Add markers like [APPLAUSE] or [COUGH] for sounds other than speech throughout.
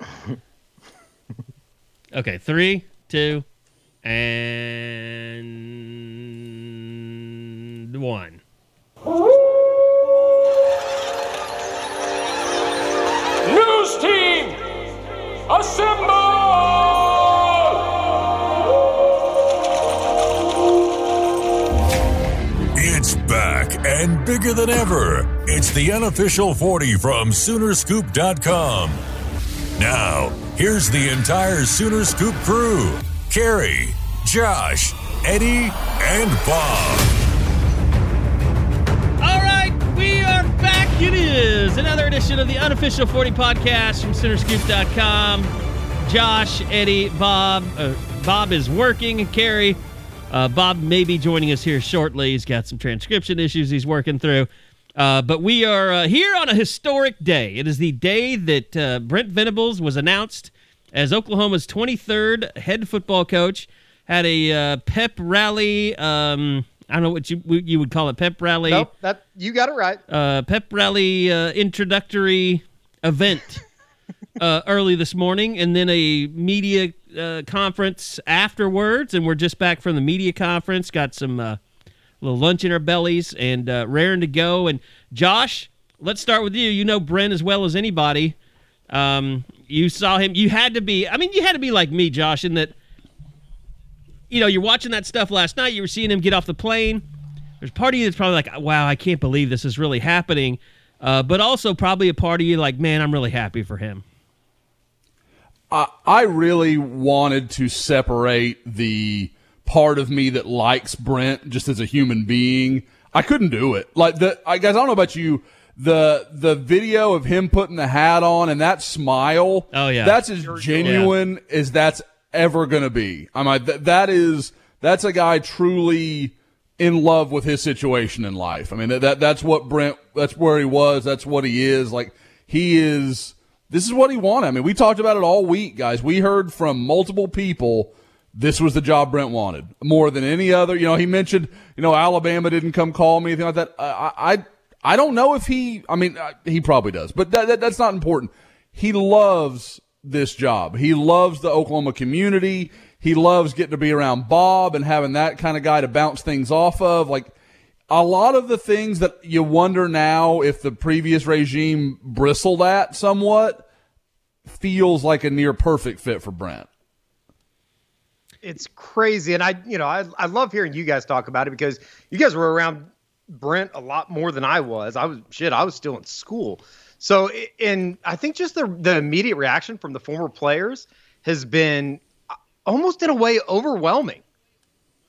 [LAUGHS] okay, three, two, and one. News team, assemble! It's back and bigger than ever. It's the unofficial 40 from Soonerscoop.com. Now, here's the entire Sooner Scoop crew Carey, Josh, Eddie, and Bob. All right, we are back. It is another edition of the unofficial 40 podcast from Soonerscoop.com. Josh, Eddie, Bob. Uh, Bob is working, Carey. Uh, Bob may be joining us here shortly. He's got some transcription issues he's working through. Uh, but we are uh, here on a historic day. It is the day that uh, Brent Venables was announced as Oklahoma's 23rd head football coach. Had a uh, pep rally. Um, I don't know what you you would call it. Pep rally. Nope, that you got it right. Uh, pep rally uh, introductory event [LAUGHS] early this morning, and then a media conference afterwards. And we're just back from the media conference. Got some little lunch in our bellies and uh, raring to go. And Josh, let's start with you. You know Brent as well as anybody. Um, you saw him. You had to be. I mean, you had to be like me, Josh, in that. You know, you're watching that stuff last night. You were seeing him get off the plane. There's part of you that's probably like, "Wow, I can't believe this is really happening," uh, but also probably a part of you like, "Man, I'm really happy for him." I, I really wanted to separate the part of me that likes Brent just as a human being. I couldn't do it. Like the I guys, I don't know about you. The the video of him putting the hat on and that smile. Oh yeah, that's as genuine yeah. as that's ever gonna be. I'm like th- that is that's a guy truly in love with his situation in life. I mean that that's what Brent. That's where he was. That's what he is. Like he is. This is what he wanted. I mean, we talked about it all week, guys. We heard from multiple people this was the job Brent wanted more than any other. You know, he mentioned, you know, Alabama didn't come call me, anything like that. I, I, I don't know if he, I mean, uh, he probably does, but that, that, that's not important. He loves this job. He loves the Oklahoma community. He loves getting to be around Bob and having that kind of guy to bounce things off of. Like a lot of the things that you wonder now if the previous regime bristled at somewhat feels like a near perfect fit for Brent it's crazy, and I, you know, I, I love hearing you guys talk about it because you guys were around Brent a lot more than I was. I was shit. I was still in school, so and I think just the the immediate reaction from the former players has been uh, almost in a way overwhelming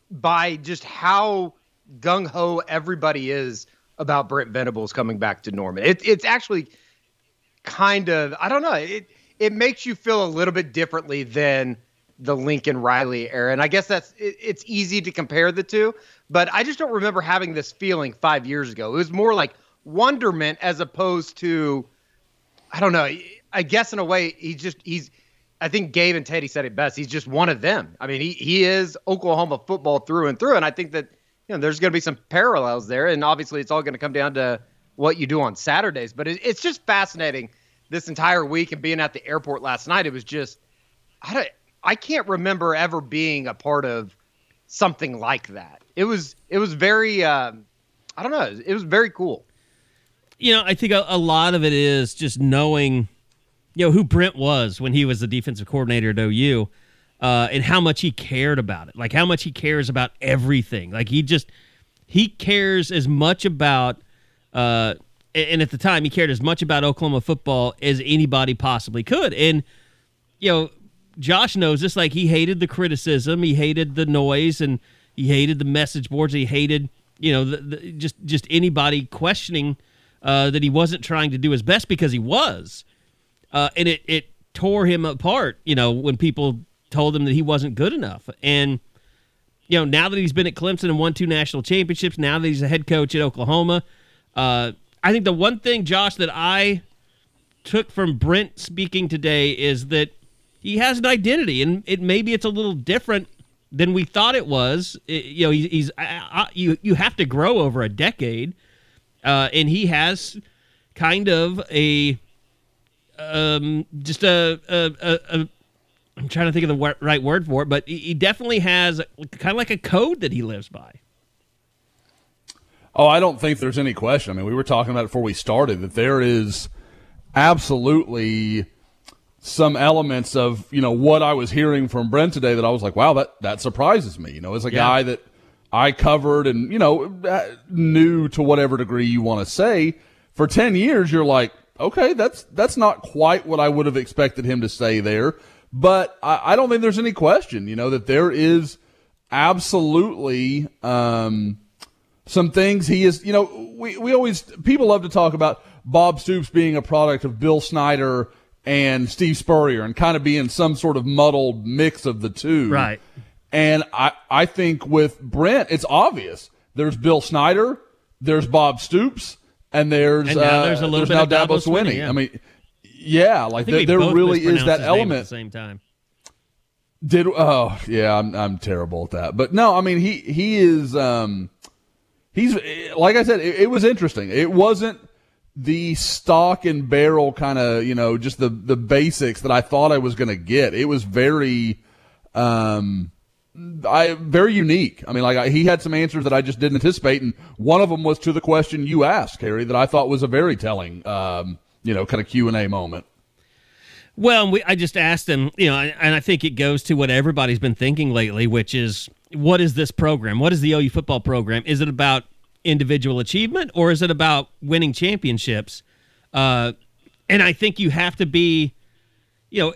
by just how gung ho everybody is about Brent Venables coming back to Norman. It, it's actually kind of I don't know. It it makes you feel a little bit differently than the Lincoln Riley era. And I guess that's it, it's easy to compare the two, but I just don't remember having this feeling five years ago. It was more like wonderment as opposed to, I don't know. I guess in a way, he just he's. I think Gabe and Teddy said it best. He's just one of them. I mean, he he is Oklahoma football through and through, and I think that you know there's going to be some parallels there, and obviously it's all going to come down to what you do on Saturdays. But it, it's just fascinating this entire week and being at the airport last night. It was just I don't I can't remember ever being a part of something like that. It was it was very uh, I don't know. It was very cool. You know, I think a, a, lot of it is just knowing, you know, who Brent was when he was the defensive coordinator at OU, uh, and how much he cared about it. Like how much he cares about everything. Like he just he cares as much about. Uh, and at the time, he cared as much about Oklahoma football as anybody possibly could. And you know, Josh knows this. Like he hated the criticism, he hated the noise, and he hated the message boards. He hated, you know, the, the, just just anybody questioning uh, that he wasn't trying to do his best because he was. Uh, and it it tore him apart. You know, when people told him that he wasn't good enough, and you know, now that he's been at Clemson and won two national championships, now that he's a head coach at Oklahoma, uh, I think the one thing, Josh, that I took from Brent speaking today is that he has an identity, and it maybe it's a little different than we thought it was. It- you know, he, he's I, I, you you have to grow over a decade, uh, and he has kind of a um just a a, a, a I'm trying to think of the right word for it, but he, he definitely has kind of like a code that he lives by. Oh, I don't think there's any question. I mean, we were talking about it before we started that there is absolutely some elements of you know what I was hearing from Brent today that I was like, wow, that that surprises me. You know, as a Yeah. guy that I covered and you know uh, knew to whatever degree you want to say for ten years, you're like, okay, that's that's not quite what I would have expected him to say there. But I, I don't think there's any question, you know, that there is absolutely. Um, some things he is, you know, we, we always, people love to talk about Bob Stoops being a product of Bill Snyder and Steve Spurrier and kind of being some sort of muddled mix of the two. Right. And I, I think with Brent, it's obvious. There's Bill Snyder, there's Bob Stoops, and there's, And now uh, there's a little bit now of Dabo Swinney, yeah. I mean, yeah, like there, there really is that element. at the same time. Did oh yeah, I'm I'm terrible at that. But no, I mean he he is um he's like I said, it, it was interesting. It wasn't the stock and barrel kind of you know just the the basics that I thought I was going to get. It was very um I very unique. I mean, like I, he had some answers that I just didn't anticipate, and one of them was to the question you asked, Harry, that I thought was a very telling, um, you know, kind of Q and A moment. Well, we, I just asked him, you know, and I think it goes to what everybody's been thinking lately, which is what is this program? What is the OU football program? Is it about individual achievement or is it about winning championships? Uh, and I think you have to be, you know,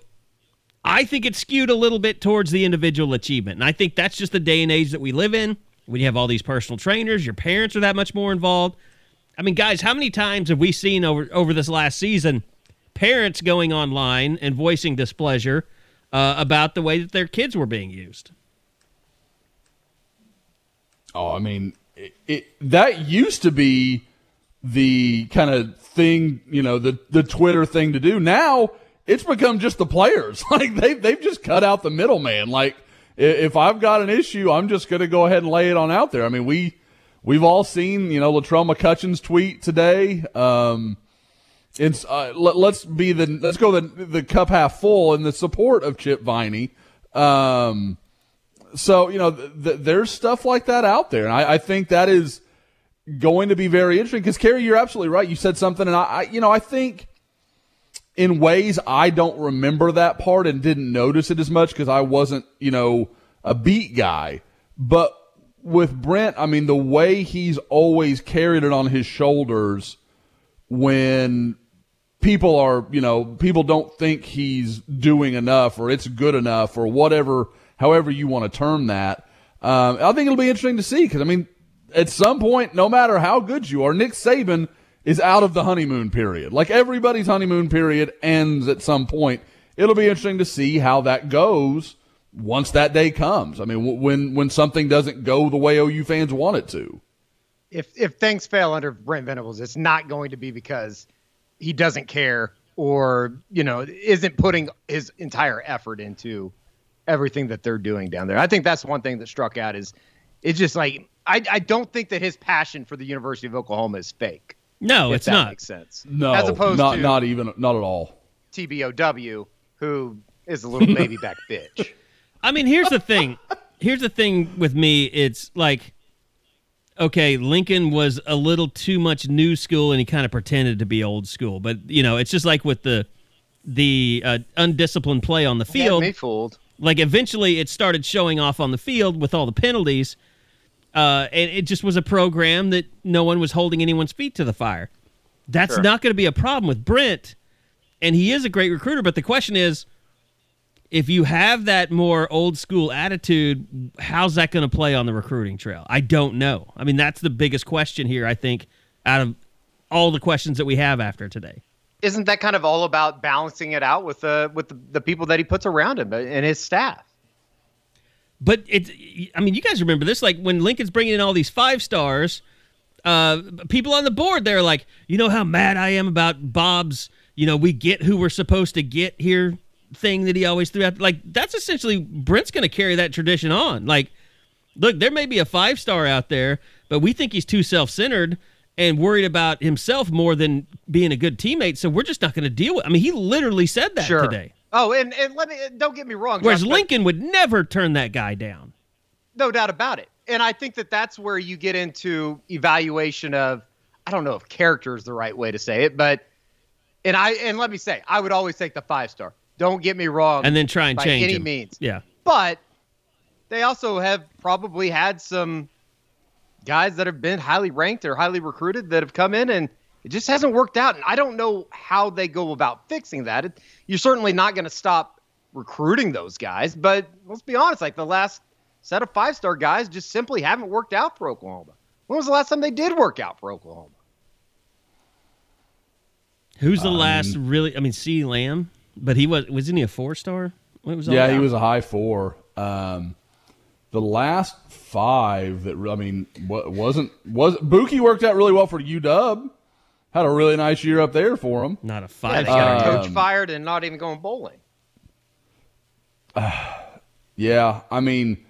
I think it's skewed a little bit towards the individual achievement. And I think that's just the day and age that we live in. When you have all these personal trainers, your parents are that much more involved. I mean, guys, how many times have we seen over over this last season parents going online and voicing displeasure uh, about the way that their kids were being used? Oh, I mean, it, that used to be the kind of thing, you know, the the Twitter thing to do. Now it's become just the players. [LAUGHS] Like they they've just cut out the middleman. Like if I've got an issue, I'm just going to go ahead and lay it on out there. I mean, we we've all seen, you know, Latrell McCutcheon's tweet today. Um, it's uh, let, us be the let's go the the cup half full in the support of Chip Viney. Um, so you know, th- th- there's stuff like that out there, and I, I think that is going to be very interesting. Because Carey, you're absolutely right. You said something, and I, I, you know, I think in ways I don't remember that part and didn't notice it as much because I wasn't, you know, a beat guy. But with Brent, I mean, the way he's always carried it on his shoulders when people are, you know, people don't think he's doing enough or it's good enough or whatever, however you want to term that. Um, I think it'll be interesting to see because, I mean, at some point, no matter how good you are, Nick Saban is out of the honeymoon period. Like everybody's honeymoon period ends at some point. It'll be interesting to see how that goes once that day comes. I mean, w- when when something doesn't go the way OU fans want it to. if if things fail under Brent Venables, it's not going to be because he doesn't care or you know isn't putting his entire effort into everything that they're doing down there. I think that's one thing that struck out is it's just like I, I don't think that his passion for the University of Oklahoma is fake. No, if it's that not. makes sense. No, as opposed not to not even not at all. TBOW, who is a little [LAUGHS] baby back bitch. I mean, here's the thing. Here's the thing with me. It's like, okay, Lincoln was a little too much new school, and he kind of pretended to be old school. But you know, it's just like with the the uh, undisciplined play on the Had field. me fooled. Like eventually, it started showing off on the field with all the penalties, uh, and it just was a program that no one was holding anyone's feet to the fire. That's Sure. not going to be a problem with Brent, and he is a great recruiter. But the question is, if you have that more old school attitude, how's that going to play on the recruiting trail? I don't know. I mean, that's the biggest question here. I think out of all the questions that we have after today. Isn't that kind of all about balancing it out with the with the, the people that he puts around him and his staff? But it's, I mean, you guys remember this? Like when Lincoln's bringing in all these five stars, uh, people on the board, they're like, you know how mad I am about Bob's, you know, we get who we're supposed to get here thing that he always threw out. Like that's essentially Brent's going to carry that tradition on. Like, look, there may be a five star out there, but we think he's too self centered and worried about himself more than being a good teammate. So we're just not going to deal with. I mean, he literally said that Sure. today. Oh, and, and let me don't get me wrong. Whereas Josh, but- Lincoln would never turn that guy down. no doubt about it. And I think that that's where you get into evaluation of I don't know if character is the right way to say it, but and I and let me say I would always take the five star. Don't get me wrong. And then try and by change any him. means. Yeah. But they also have probably had some guys that have been highly ranked or highly recruited that have come in and it just hasn't worked out. And I don't know how they go about fixing that. It, you're certainly not going to stop recruiting those guys, but let's be honest, like the last set of five star guys just simply haven't worked out for Oklahoma. When was the last time they did work out for Oklahoma? Who's the last really? I mean, CeeDee Lamb, but he was wasn't he a four star? What was Yeah, he was a high four. Um, the last five that I mean wa- wasn't was Bookie worked out really well for UW. Had a really nice year up there for him. not a Yeah, five they got a star. coach um, fired and not even going bowling. [SIGHS] Yeah, I mean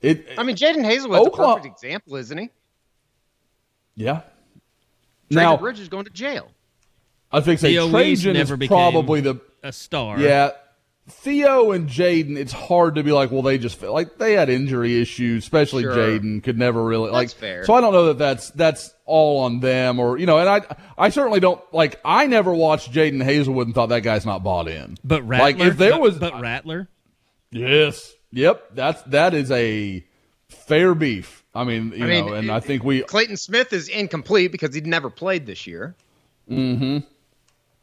it. I mean, Jadon Haselwood's Oklahoma- a perfect example, isn't he? yeah. Trader Now Bridge is going to jail. I think say Theo Trajan never is probably the a star. yeah. Theo and Jadon, it's hard to be like, well, they just like they had injury issues, especially Sure. Jadon could never really like. Fair. So I don't know that that's that's all on them or you know, and I I certainly don't like. I never watched Jadon Haselwood and thought that guy's not bought in. but Rattler. like if there but- was but Rattler. yes, yep, that's that is a fair beef. I mean, you I mean, know, and it- I think we Clayton Smith is incomplete because he'd never played this year. Mm-hmm.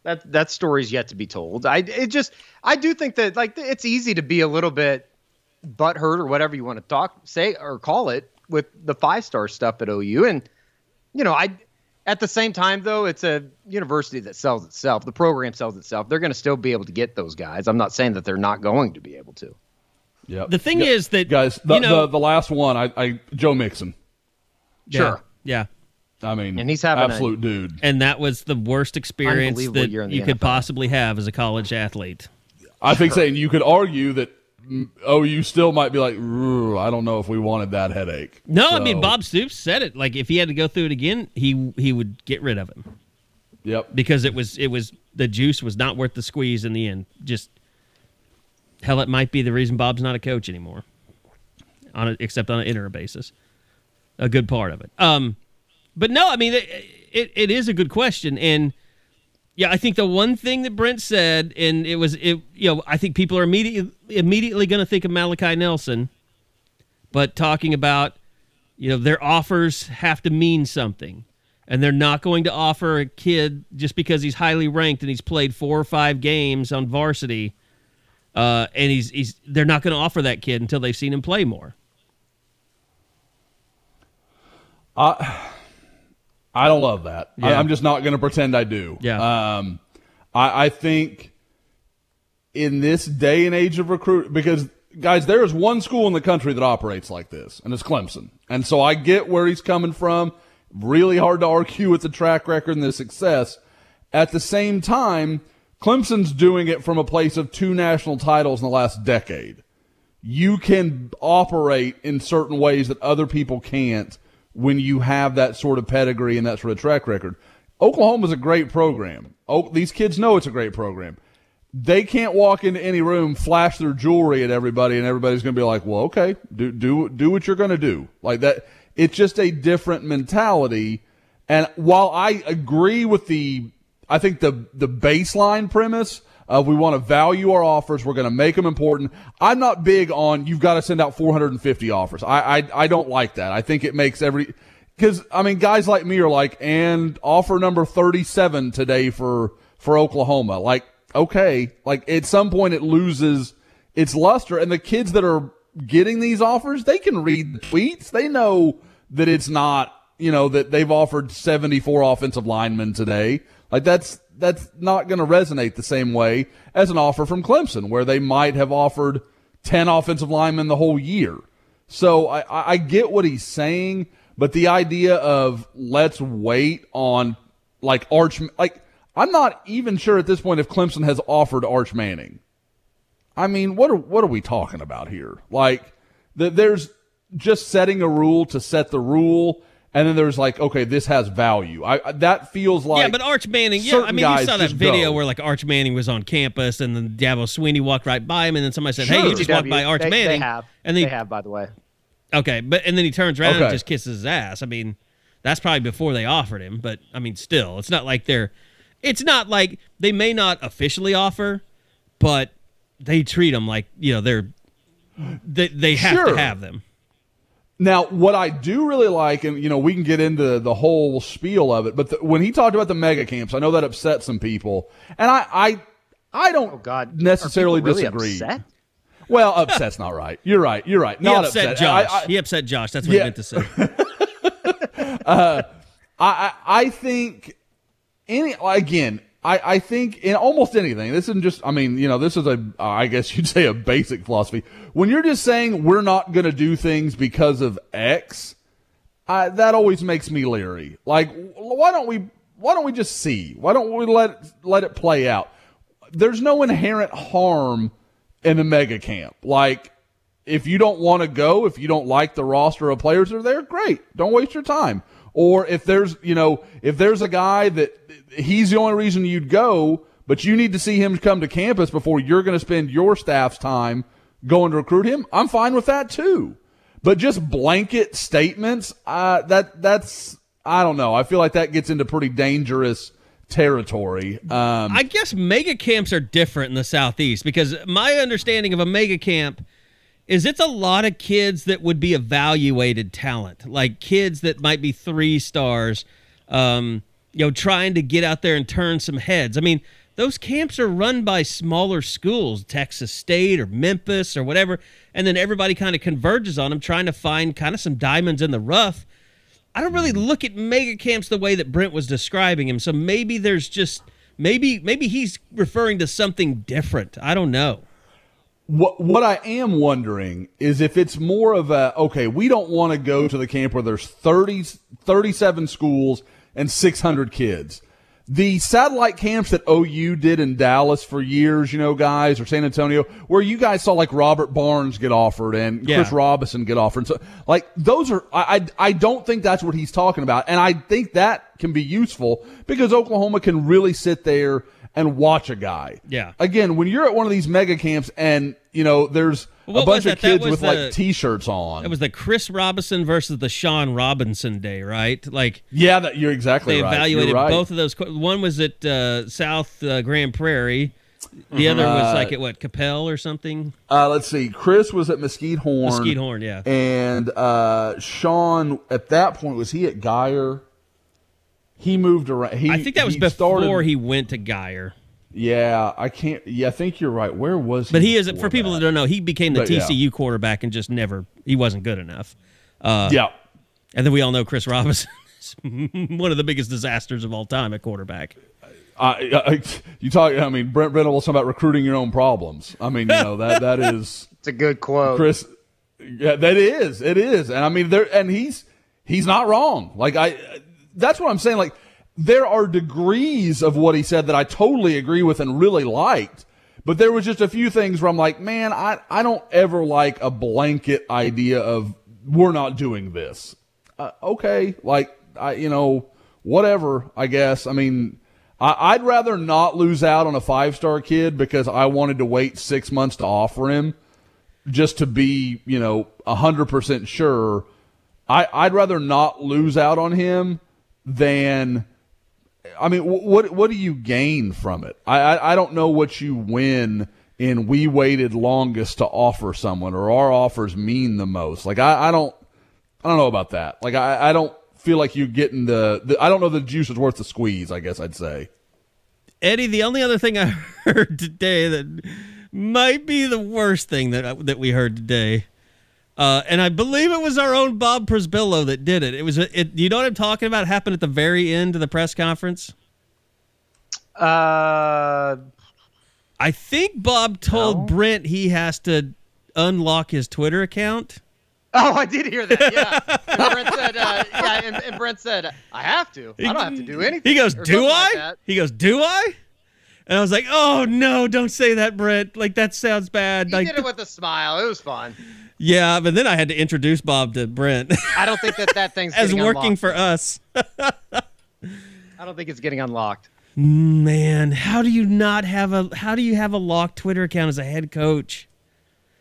That that story's yet to be told. I it just I do think that like it's easy to be a little bit butthurt or whatever you want to talk say or call it with the five star stuff at OU and you know I at the same time though it's a university that sells itself the program sells itself they're going to still be able to get those guys I'm not saying that they're not going to be able to yep. The thing Gu- is that guys, the, you know, the the last one, I, I Joe Mixon. yeah, Sure. yeah. I mean, And he's having a- absolute dude. And that was the worst experience that year in the you could possibly have as a college athlete. I think saying you could argue that oh, you still might be like, I don't know if we wanted that headache. No, I mean Bob Stoops said it. Like if he had to go through it again, he he would get rid of him Yep. because it was it was the juice was not worth the squeeze in the end. Just hell, it might be the reason Bob's not a coach anymore, on a, except on an interim basis. A good part of it. Um, but no, I mean it, it, it is a good question, and yeah, I think the one thing that Brent said, and it was it, you know, I think people are immediately immediately going to think of Malachi Nelson, but talking about you know their offers have to mean something. And they're not going to offer a kid just because he's highly ranked and he's played four or five games on varsity uh, and he's he's they're not going to offer that kid until they've seen him play more I don't love that. I, Yeah. I'm just not going to pretend I do. Yeah. Um, I, I think in this day and age of recruit, because guys, there is one school in the country that operates like this, and it's Clemson. And so I get where he's coming from. Really hard to argue with the track record and the success. At the same time, Clemson's doing it from a place of two national titles in the last decade you can operate in certain ways that other people can't when you have that sort of pedigree and that sort of track record. Oklahoma's a great program. Oh, these kids know it's a great program. They can't walk into any room, flash their jewelry at everybody, and everybody's going to be like, "Well, okay, do do do what you're going to do." Like that. It's just a different mentality. And while I agree with the, I think the the baseline premise of we want to value our offers, we're going to make them important. I'm not big on you've got to send out 450 offers. I I, I don't like that. I think it makes every because I mean guys like me are like and offer number 37 today for for Oklahoma. Like okay, like at some point it loses its luster, and the kids that are getting these offers, they can read the tweets. They know that it's not, you know, that they've offered 74 offensive linemen today. Like that's that's not going to resonate the same way as an offer from Clemson, where they might have offered ten offensive linemen the whole year. So I, I get what he's saying, but the idea of let's wait on like Arch, like I'm not even sure at this point if Clemson has offered Arch Manning. I mean, what are what are we talking about here? Like, the, there's just setting a rule to set the rule, and then there's like, okay, this has value. I that feels like yeah, but Arch Manning, yeah, I mean, you saw that video go. where like Arch Manning was on campus, and then Dabo Swinney walked right by him, and then somebody said, "Hey, you just walked by Arch they, Manning," They have. and then they have, by the way. okay, but and then he turns around and just kisses his ass. I mean, that's probably before they offered him, but I mean, still, it's not like they're, it's not like they may not officially offer, but they treat them like you know they're, they they have Sure. to have them. Now, what I do really like, and you know, we can get into the whole spiel of it, but the, when he talked about the mega camps, I know that upset some people, and I, I, I don't Oh God, necessarily really disagree. upset? Well, upset's not right. You're right. You're right. He Not upset, upset. Josh. I, I, he upset Josh. That's what Yeah. he meant to say. [LAUGHS] [LAUGHS] Uh, I, I, I think any again. I, I think in almost anything, this isn't just, I mean, you know, this is a, uh, I guess [LAUGHS] you'd say a basic philosophy. When you're just saying we're not going to do things because of X, I, that always makes me leery. Like, why don't we, why don't we just see? Why don't we let, let it play out? There's no inherent harm in the mega camp. Like, if you don't want to go, if you don't like the roster of players that are there, great. Don't waste your time. Or if there's, you know, if there's a guy that he's the only reason you'd go, but you need to see him come to campus before you're going to spend your staff's time going to recruit him, I'm fine with that too. But just blanket statements, uh, that that's I don't know. I feel like that gets into pretty dangerous territory. Um, I guess mega camps are different in the southeast because my understanding of a mega camp is it's a lot of kids that would be evaluated talent, like kids that might be three stars, um, you know, trying to get out there and turn some heads. I mean, those camps are run by smaller schools, Texas State or Memphis or whatever, and then everybody kind of converges on them, trying to find kind of some diamonds in the rough. I don't really look at mega camps the way that Brent was describing him. So maybe there's just maybe maybe he's referring to something different. I don't know. What what I am wondering is if it's more of a okay, we don't want to go to the camp where there's 30, 37 schools and 600 kids. The satellite camps that OU did in Dallas for years, you know, guys, or San Antonio, where you guys saw like Robert Barnes get offered and Yeah. Chris Robinson get offered. So, like, those are, I, I, I don't think that's what he's talking about. And I think that can be useful because Oklahoma can really sit there and watch a guy. Yeah. Again, when you're at one of these mega camps and, you know, there's What a bunch of kids with the- like t-shirts on. It was the Chris Robinson versus the Shawn Robinson day, right? Like yeah, that you're exactly they right. evaluated You're right. both of those. One was at uh, South uh, Grand Prairie. The other Uh, was like at what Capel or something. Uh, let's see. Chris was at Mesquite Horn. Mesquite Horn, yeah. And uh, Shawn, at that point, was he at Geyer? He moved around. He, I think that was he before started, he went to Geyer. Yeah, I can't. Yeah, I think you're right. Where was he? But he is for people that that don't know, he became the But, yeah. TCU quarterback and just never he wasn't good enough. Uh, yeah. And then we all know Chris Robinson is [LAUGHS] one of the biggest disasters of all time at quarterback. I, I, [LAUGHS] you talk. I mean, Brent Brindle was talking about recruiting your own problems. I mean, you know that that [LAUGHS] is It's a good quote. Chris. Yeah, that is. It is. And I mean, there. And he's he's not wrong. Like I. That's what I'm saying. Like there are degrees of what he said that I totally agree with and really liked. But there was just a few things where I'm like, man, I I don't ever like a blanket idea of we're not doing this. Uh, okay, like I, you know, whatever. I guess. I mean. I, I'd rather not lose out on a five star kid because I wanted to wait six months to offer him just to be, you know, hundred percent sure. I, I'd rather not lose out on him than. I mean, what what do you gain from it? I, I I don't know what you win in we waited longest to offer someone or our offers mean the most. Like I, I don't I don't know about that. Like I, I don't feel like you're getting the, the I don't know the juice is worth the squeeze. I guess I'd say. Eddie, the only other thing I [LAUGHS] heard today that might be the worst thing that that we heard today, uh, and I believe it was our own Bob Przybylo that did it. It was a, it. You know what I'm talking about? Happened at the very end of the press conference. Uh, I think Bob told No. Brent he has to unlock his Twitter account. oh, I did hear that. Yeah. [LAUGHS] and Brent said, uh, yeah, and, and Brent said, I have to. I don't have to do anything. He goes, "Do I?" like he goes, "Do I?" And I was like, "Oh no, don't say that, Brent. Like that sounds bad." He Like, did it with a smile. It was fun. Yeah, but then I had to introduce Bob to Brent I don't think that that thing's [LAUGHS] as working unlocked. for us. [LAUGHS] I don't think it's getting unlocked. Man, how do you not have a how do you have a locked Twitter account as a head coach?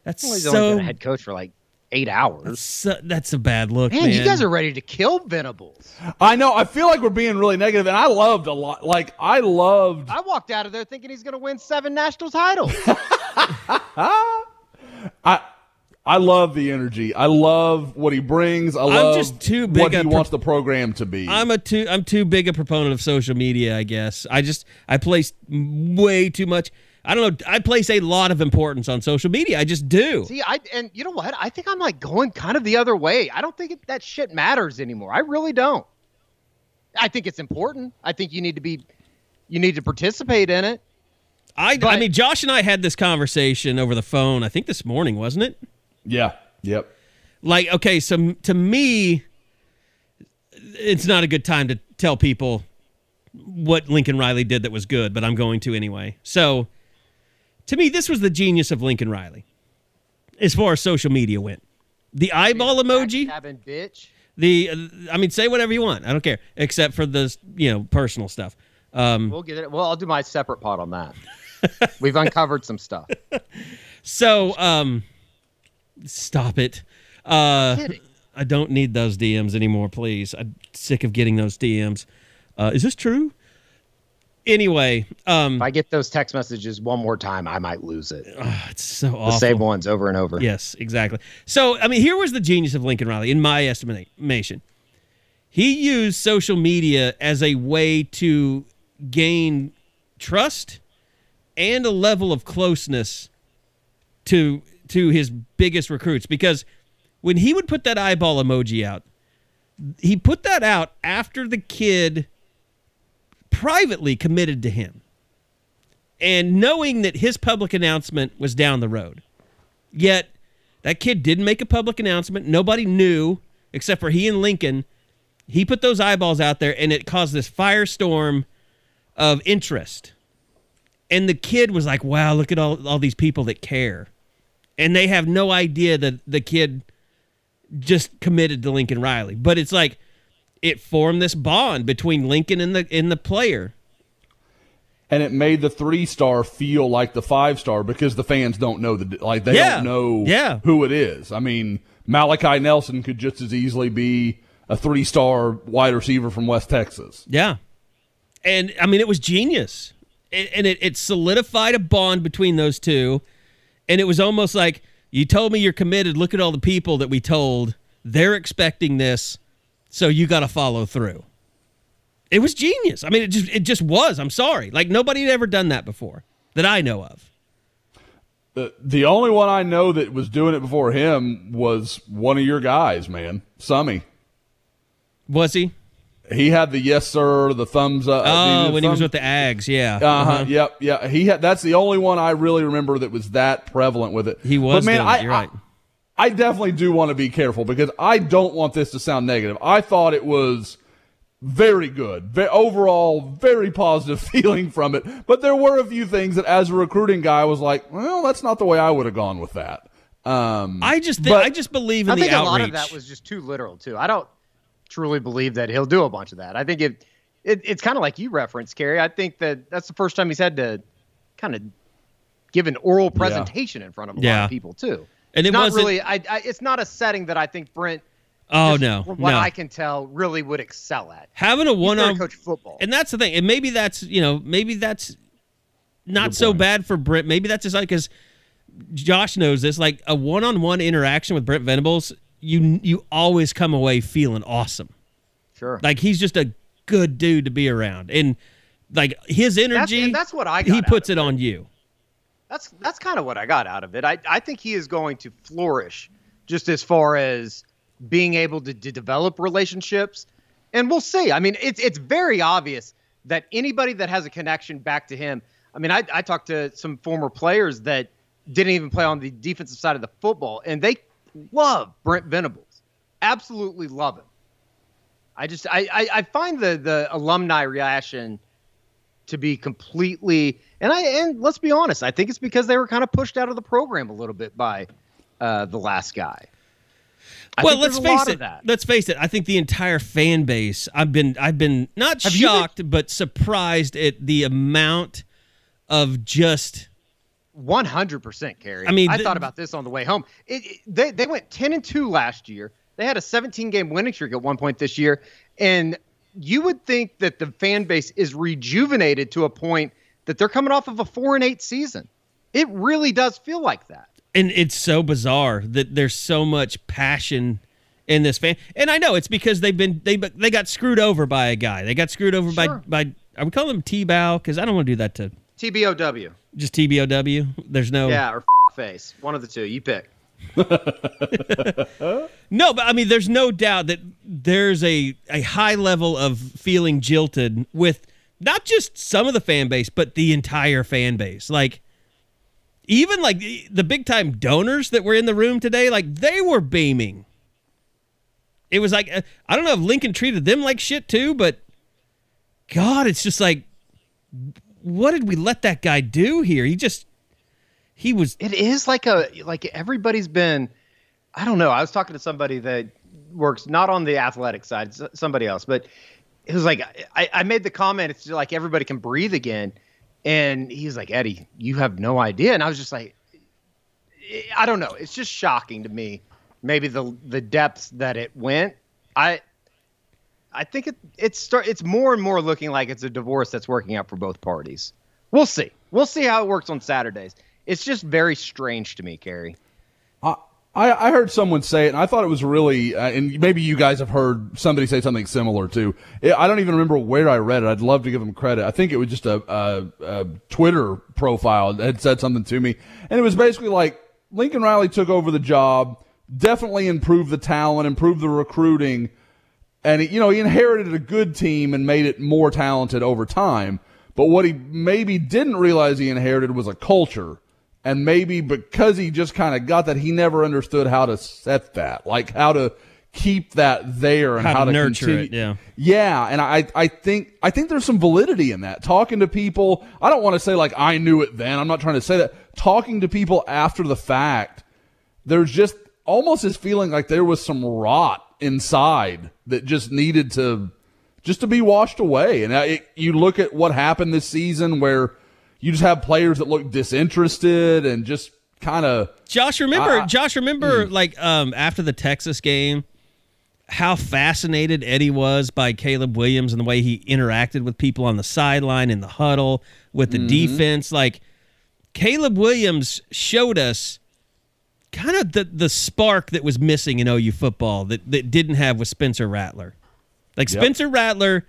That's Well, he's only so, been a head coach for like eight hours. so that's a bad look, Man, man. you guys are ready to kill Venables. I know. I feel like we're being really negative, and I loved a lot. Like I loved. I walked out of there thinking he's going to win seven national titles. [LAUGHS] I I love the energy. I love what he brings. I love am just too big what he pro- wants the program to be. I'm a too I'm too big a proponent of social media, I guess. I just I place way too much I don't know, I place a lot of importance on social media. I just do. See, I and you know what? I think I'm like going kind of the other way. I don't think it, that shit matters anymore. I really don't. I think it's important. I think you need to be, you need to participate in it. I I mean Josh and I had this conversation over the phone, I think this morning, wasn't it? Yeah. Yep. like okay so to me it's not a good time to tell people what lincoln riley did that was good but i'm going to anyway so to me this was the genius of lincoln riley as far as social media went the eyeball emoji Cabin bitch. the uh, i mean say whatever you want i don't care except for the you know personal stuff um We'll get it. Well, I'll do my separate pot on that. We've uncovered some stuff. [LAUGHS] so um stop it uh I don't need those DMs anymore, please. I'm sick of getting those DMs. Uh, is this true? Anyway, um, If I get those text messages one more time, I might lose it. it's so The awful. same ones over and over. Yes, exactly. So, I mean, here was the genius of Lincoln Riley, in my estimation. He used social media as a way to gain trust and a level of closeness to to his biggest recruits because when he would put that eyeball emoji out, he put that out after the kid privately committed to him. And knowing that his public announcement was down the road. Yet that kid didn't make a public announcement. Nobody knew except for he and Lincoln. He put those eyeballs out there and it caused this firestorm of interest. And the kid was like, wow, look at all, all these people that care. And they have no idea that the kid just committed to Lincoln Riley. But it's like it formed this bond between Lincoln and the and the player. and it made the three star feel like the five star because the fans don't know the like they Yeah. don't know Yeah. who it is. I mean, Malachi Nelson could just as easily be a three star wide receiver from West Texas. Yeah. And I mean, it was genius. And, and it, it solidified a bond between those two. And it was almost like, you told me you're committed. Look at all the people that we told. They're expecting this. So you got to follow through. It was genius. I mean, it just it just was. I'm sorry. Like nobody had ever done that before that I know of. The, the only one I know that was doing it before him was one of your guys, man, Summy. Was he? He had the yes sir, the thumbs up. Oh, the when he was with the Ags, yeah. Uh huh. Yep. Yeah. He had. That's the only one I really remember that was that prevalent with it. He was But man, doing I, you're right. I, I definitely do want to be careful because I don't want this to sound negative. I thought it was very good. Ve- overall, very positive [LAUGHS] feeling from it. But there were a few things that, as a recruiting guy, I was like, well, that's not the way I would have gone with that. Um, I just thi- but- I just believe in I the think a lot of that was just too literal too. I don't truly believe that he'll do a bunch of that. I think it, it it's kind of like you referenced, Carey. I think that that's the first time he's had to kind of give an oral presentation in front of a lot of people too. And it not wasn't- really. I, I it's not a setting that I think Brent. oh just no, from what no. I can tell, really would excel at. Having a one there on to coach football. And that's the thing. And maybe that's, you know, maybe that's not so bad for Brent. Maybe that's just like because Josh knows this. Like a one-on-one interaction with Brent Venables, you you always come away feeling awesome. sure. Like he's just a good dude to be around, and like his That's, energy. and that's what I. Got he puts of it on you. That's that's kind of what I got out of it. I, I think he is going to flourish just as far as being able to, to develop relationships. And we'll see. I mean, it's it's very obvious that anybody that has a connection back to him. I mean, I, I talked to some former players that didn't even play on the defensive side of the football, and they love Brent Venables, absolutely love him. I just I, I, I find the the alumni reaction to be completely and I and let's be honest, I think it's because they were kind of pushed out of the program a little bit by uh, the last guy. I well, let's there's a lot face it. Let's face it. I think the entire fan base. I've been. I've been not Have you been- shocked, but surprised at the amount of just. One hundred percent, Carey. I mean, I th- thought about this on the way home. It, it- they they went ten and two last year. They had a seventeen game winning streak at one point this year, and you would think that the fan base is rejuvenated to a point that they're coming off of a four and eight season. It really does feel like that. and it's so bizarre that there's so much passion in this fan. And I know it's because they've been they they got screwed over by a guy. They got screwed over Sure. by by. I would call him T-bow because I don't want to do that to TBOW. just TBOW. There's no Yeah, or face. One of the two. You pick. [LAUGHS] no, but I mean, there's no doubt that there's a a high level of feeling jilted with not just some of the fan base, but the entire fan base. Like even like the- the big time donors that were in the room today, like they were beaming. It was like uh, I don't know if Lincoln treated them like shit too, but God, it's just like, what did we let that guy do here? He just he was It is like a like everybody's been. I don't know. I was talking to somebody that works not on the athletic side, somebody else, but it was like I, I made the comment. It's like everybody can breathe again, and he's like, Eddie, you have no idea, and I was just like, I don't know. It's just shocking to me. Maybe the the depths that it went. I I think it it's start it's more and more looking like it's a divorce that's working out for both parties. We'll see. We'll see how it works on Saturdays. It's just very strange to me, Carey. I, I heard someone say it, and I thought it was really, uh, and maybe you guys have heard somebody say something similar too. I don't even remember where I read it. I'd love to give them credit. I think it was just a, a, a Twitter profile that had said something to me, and it was basically like Lincoln Riley took over the job, definitely improved the talent, improved the recruiting, and he, you know he inherited a good team and made it more talented over time. But what he maybe didn't realize he inherited was a culture, and maybe because he just kind of got that, he never understood how to set that, like how to keep that there and How how, to to, nurture continue. it, yeah. Yeah, and I I think I think there's some validity in that. Talking to people, I don't want to say like I knew it then. I'm not trying to say that. Talking to people after the fact, there's just almost this feeling like there was some rot inside that just needed to just to be washed away. And it, you look at what happened this season where you just have players that look disinterested and just kind of Josh, remember? I- Josh, remember? Hmm. Like um, after the Texas game, how fascinated Eddie was by Caleb Williams and the way he interacted with people on the sideline in the huddle with Mm-hmm. the defense. Like Caleb Williams showed us kind of the the spark that was missing in OU football that that didn't have with Spencer Rattler. Like Yep. Spencer Rattler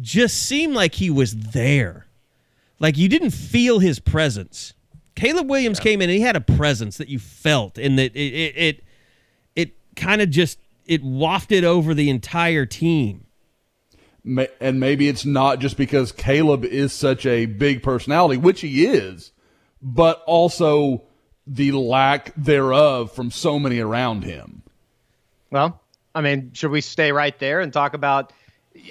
just seemed like he was there. Like you didn't feel his presence. Caleb Williams came in and he had a presence that you felt and that it it it, it kind of just it wafted over the entire team. And maybe it's not just because Caleb is such a big personality, which he is, but also the lack thereof from so many around him. Well, I mean, should we stay right there and talk about?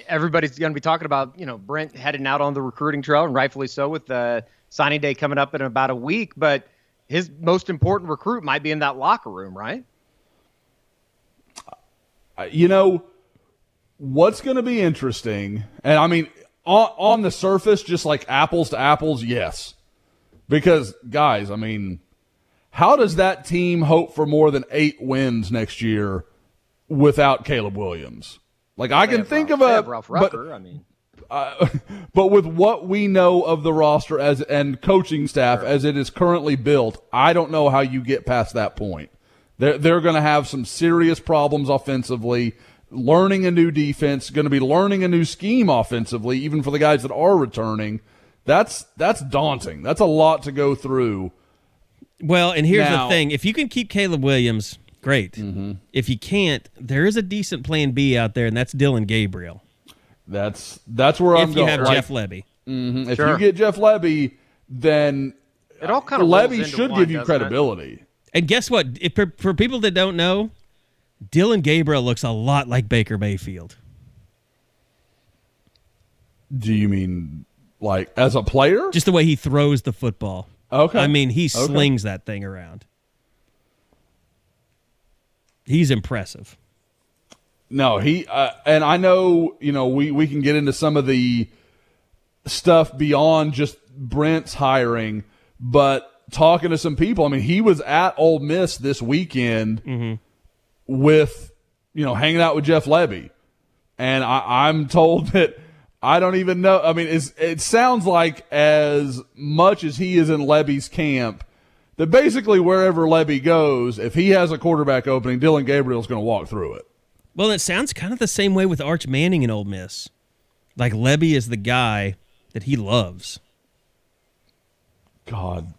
Everybody's going to be talking about you know Brent heading out on the recruiting trail, and rightfully so, with the signing day coming up in about a week. But his most important recruit might be in that locker room, right? Uh, You know, what's going to be interesting, and I mean, on, on the surface, just like apples to apples, yes. Because, guys, I mean, how does that team hope for more than eight wins next year without Caleb Williams? Like, I They can think Ralph- of a. Ralph but- I mean, uh, [LAUGHS] but with what we know of the roster as and coaching staff as it is currently built, I don't know how you get past that point. They're they're going to have some serious problems offensively. Learning a new defense, going to be learning a new scheme offensively, even for the guys that are returning. That's that's daunting. That's a lot to go through. Well, and here's Now- the thing: if you can keep Caleb Williams, great. Mm-hmm. If you can't, there is a decent plan B out there, and that's Dillon Gabriel. That's that's where I'm going. if you going. have Like, Jeff Lebby. Mm-hmm. If Sure. you get Jeff Lebby, then It all kind of Lebby should give you credibility. And guess what? If, for, for people that don't know, Dillon Gabriel looks a lot like Baker Mayfield. Do you mean like as a player? Just the way he throws the football. Okay. I mean, he Okay. slings that thing around. He's impressive. No, he uh, and I know you know we we can get into some of the stuff beyond just Brent's hiring, but talking to some people, I mean, he was at Ole Miss this weekend with you know hanging out with Jeff Lebby, and I, I'm told [LAUGHS] that I don't even know. I mean, it sounds like as much as he is in Lebby's camp. That basically wherever Lebby goes, if he has a quarterback opening, Dillon Gabriel's going to walk through it. Well, it sounds kind of the same way with Arch Manning in Ole Miss. Like Lebby is the guy that he loves. God.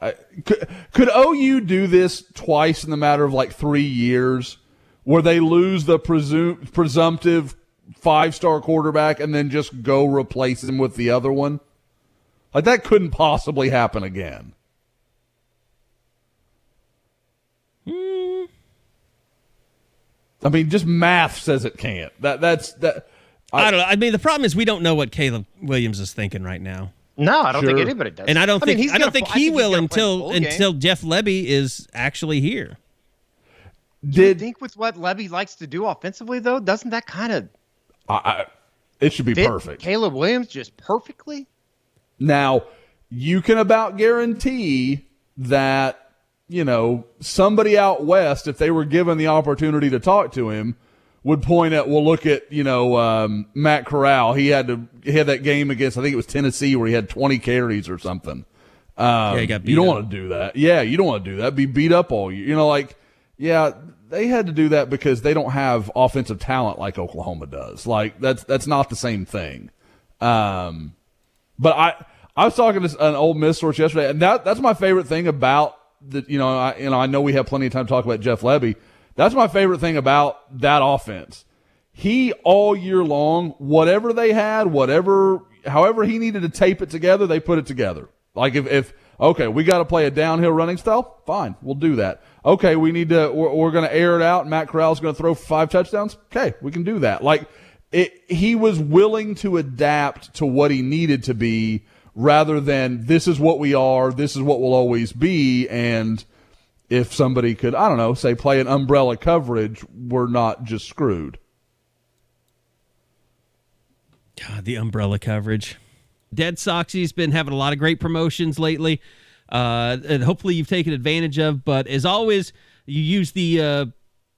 I, could, could OU do this twice in the matter of like three years where they lose the presume, presumptive five star quarterback and then just go replace him with the other one? Like that couldn't possibly happen again. I mean, just math says it can't. That that's that. I, don't know. I mean, the problem is we don't know what Caleb Williams is thinking right now. No, I don't think anybody does. And I don't mean, think he's I don't gonna think he he's will gonna play the until game. until Jeff Lebby is actually here. You Did think with what Lebby likes to do offensively, though, doesn't that kind of I, I, it should be fit perfect. Caleb Williams just perfectly? Now, you can about guarantee that, you know, somebody out west, if they were given the opportunity to talk to him, would point at, well, look at, you know, um, Matt Corral. He had to, he had that game against, I think it was Tennessee where he had 20 carries or something. Um, Yeah, he got beat you don't want to do that. Yeah, you don't want to do that. Be beat up all year. You know, like, yeah, they had to do that because they don't have offensive talent like Oklahoma does. Like, that's, that's not the same thing. Um, but I I was talking to an old Miss source yesterday, and that that's my favorite thing about the you know I you know I know we have plenty of time to talk about Jeff Lebby. That's my favorite thing about that offense. He all year long, whatever they had, whatever however he needed to tape it together, they put it together. Like if if okay, we got to play a downhill running style, fine, we'll do that. Okay, we need to we're, we're going to air it out. Matt Corral's going to throw five touchdowns. Okay, we can do that. Like it, he was willing to adapt to what he needed to be rather than this is what we are, this is what we'll always be. And if somebody could, I don't know, say play an umbrella coverage, we're not just screwed. God, the umbrella coverage. DeadSoxy's been having a lot of great promotions lately, uh, and hopefully you've taken advantage of. But as always, you use the uh,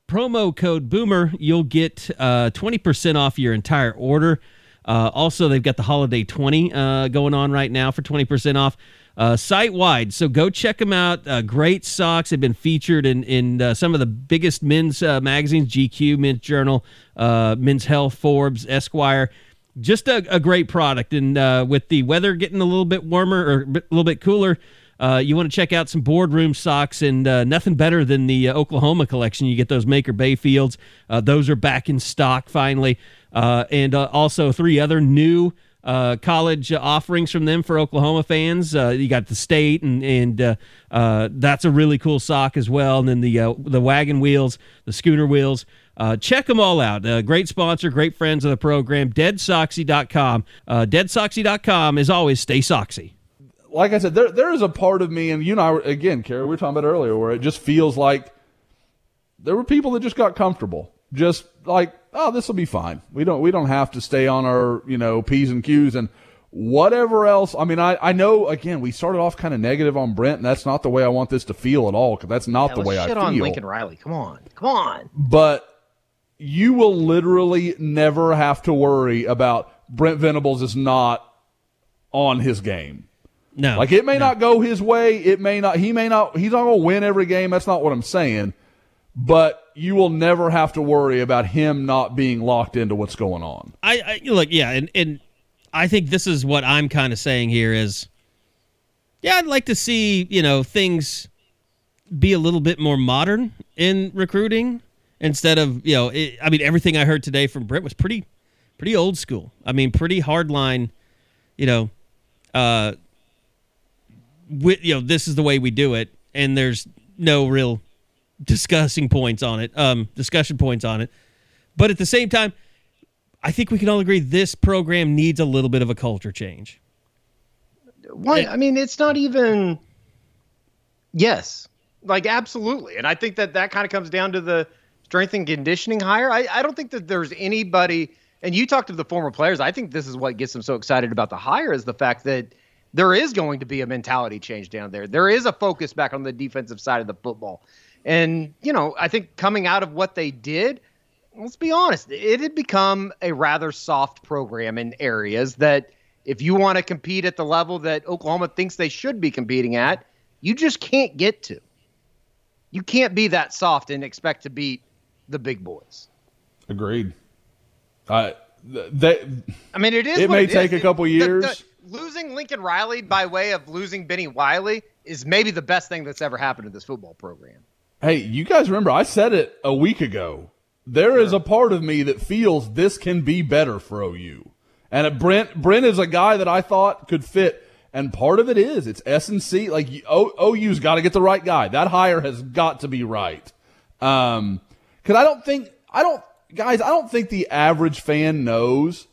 promo code Boomer, you'll get uh, twenty percent off your entire order. Uh, also, they've got the Holiday Twenty uh, going on right now for twenty percent off. Uh, site wide, so go check them out. Uh, great socks have been featured in in uh, some of the biggest men's uh, magazines: GQ, Men's Journal, uh, Men's Health, Forbes, Esquire just a, a great product. And uh, with the weather getting a little bit warmer or a little bit cooler, uh, you want to check out some boardroom socks and uh, nothing better than the uh, Oklahoma collection. You get those Maker Bayfields; uh, those are back in stock finally, uh, and also three other new. College offerings from them for Oklahoma fans. You got the state, and and that's a really cool sock as well. And then the the wagon wheels, the scooter wheels. Uh, check them all out. Uh, great sponsor, great friends of the program. DeadSoxy.com. Uh, DeadSoxy.com. As always, stay soxy. like I said, there there is a part of me, and you and I again, Carey, we were talking about earlier, where it just feels like there were people that just got comfortable, just like, oh, this will be fine. We don't we don't have to stay on our you know p's and q's and whatever else. I mean, I I know again we started off kind of negative on Brent, and that's not the way I want this to feel at all, because that's not the Hell, way I shit feel. on Lincoln Riley. Come on, come on. but you will literally never have to worry about Brent Venables is not on his game. No, Like it may not go his way. It may not. He may not. He's not going to win every game. That's not what I'm saying. But you will never have to worry about him not being locked into what's going on. I, I look, yeah, and and I think this is what I'm kind of saying here is, yeah, I'd like to see you know things be a little bit more modern in recruiting instead of you know, it, I mean, everything I heard today from Britt was pretty pretty old school. I mean, pretty hard line. You know, uh, with, you know, this is the way we do it, and there's no real discussing points on it, um, discussion points on it. But at the same time, I think we can all agree this program needs a little bit of a culture change. Why? I mean, it's not even. Yes, like absolutely, and I think that that kind of comes down to the strength and conditioning hire. I, I don't think that there's anybody. And you talked to the former players. I think this is what gets them so excited about the hire is the fact that there is going to be a mentality change down there. There is a focus back on the defensive side of the football. And, you know, I think coming out of what they did, let's be honest, it had become a rather soft program in areas that if you want to compete at the level that Oklahoma thinks they should be competing at, you just can't get to. You can't be that soft and expect to beat the big boys. Agreed. I that I mean, it is. It may it take is. a couple The- years. the- losing Lincoln Riley by way of losing Bennie Wylie is maybe the best thing that's ever happened to this football program. Hey, you guys remember I said it a week ago. There is a part of me that feels this can be better for OU. And uh, Brent Brent is a guy that I thought could fit. And part of it is it's S and C. Like O, OU's got to get the right guy. That hire has got to be right. Um, because I don't think I don't guys I don't think the average fan knows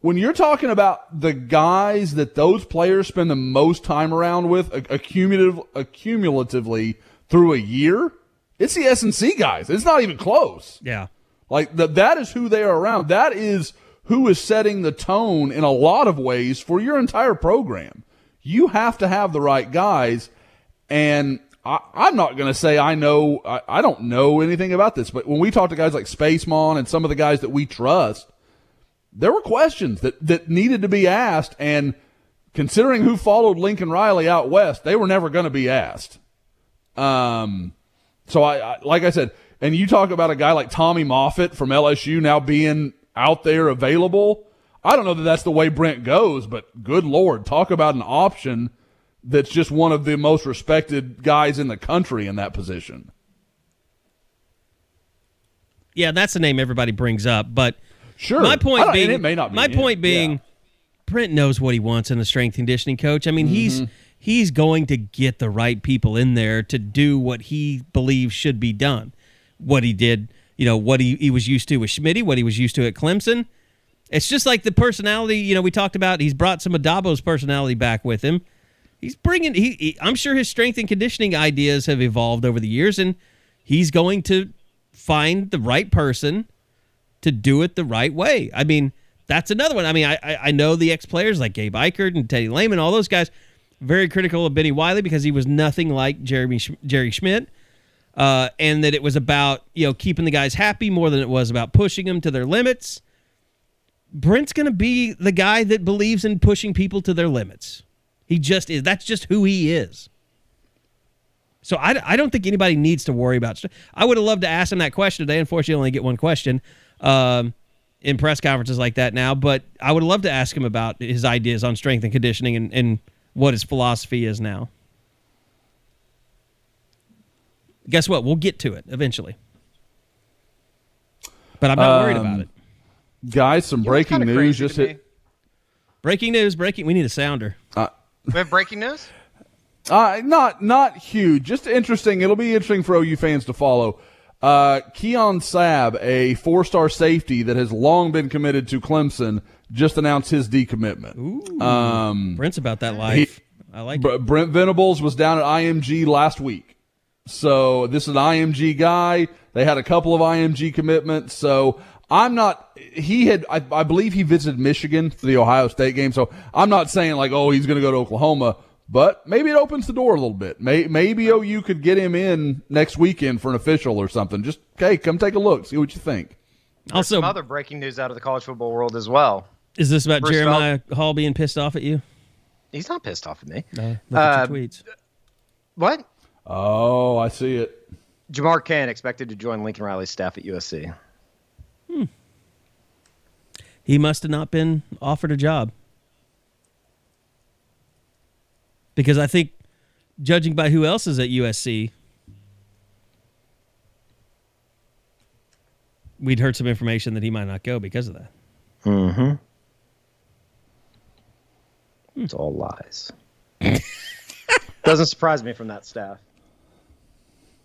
when you're talking about the guys that those players spend the most time around with accumulative accumulatively through a year. It's the S and C guys. It's not even close. Yeah. Like the, that is who they are around. That is who is setting the tone in a lot of ways for your entire program. You have to have the right guys. And I, I'm not going to say I know, I, I don't know anything about this, but when we talk to guys like Spacemon and some of the guys that we trust, there were questions that, that needed to be asked. And considering who followed Lincoln Riley out west, they were never going to be asked. Um, so I, I, like I said, and you talk about a guy like Tommy Moffitt from LSU now being out there available. I don't know that that's the way Brent goes, but good lord, talk about an option that's just one of the most respected guys in the country in that position. Yeah, that's the name everybody brings up. But Sure. my point being, it may not be my him. point being, Yeah. Brent knows what he wants in a strength conditioning coach. I mean, he's Mm-hmm. he's going to get the right people in there to do what he believes should be done. What he did, you know, what he, he was used to with Schmitty, what he was used to at Clemson. It's just like the personality, you know, we talked about. He's brought some of Dabo's personality back with him. He's bringing. He, he, I'm sure his strength and conditioning ideas have evolved over the years, and he's going to find the right person to do it the right way. I mean, that's another one. I mean, I I, know the ex players like Gabe Ikard and Teddy Lehman, all those guys, very critical of Bennie Wylie because he was nothing like Jeremy Jerry Schmidt, uh, and that it was about you know keeping the guys happy more than it was about pushing them to their limits. Brent's going to be the guy that believes in pushing people to their limits. He just is. That's just who he is. So I, I don't think anybody needs to worry about. st- I would have loved to ask him that question today. Unfortunately, I only get one question um, in press conferences like that now. But I would love to ask him about his ideas on strength and conditioning and, and what his philosophy is now. Guess what? We'll get to it eventually. But I'm not worried about Um, it. Guys, some You know, breaking news just to hit. Breaking news! Breaking. We need a sounder. We have breaking news. Uh, not not huge, just interesting. It'll be interesting for OU fans to follow. Uh, Keon Sabb, a four-star safety that has long been committed to Clemson, just announced his decommitment. Um, Brent's about that life. I like Br- it. Brent Venables was down at IMG last week. So this is an IMG guy. They had a couple of IMG commitments. So I'm not, he had, I, I believe he visited Michigan for the Ohio State game. So I'm not saying like, oh, he's going to go to Oklahoma, but maybe it opens the door a little bit. May, maybe OU could get him in next weekend for an official or something. Just, okay, come take a look, see what you think. Also, Some other breaking news out of the college football world as well. is this about Bruce Jeremiah Hall being pissed off at you? He's not pissed off at me. No, look Uh, at your tweets. What? Oh, I see it. Jamar Cain expected to join Lincoln Riley's staff at USC. Hmm. He must have not been offered a job. Because I think, judging by who else is at USC, we'd heard some information that he might not go because of that. Mm-hmm. Hmm. It's all lies. [LAUGHS] Doesn't surprise me from that staff.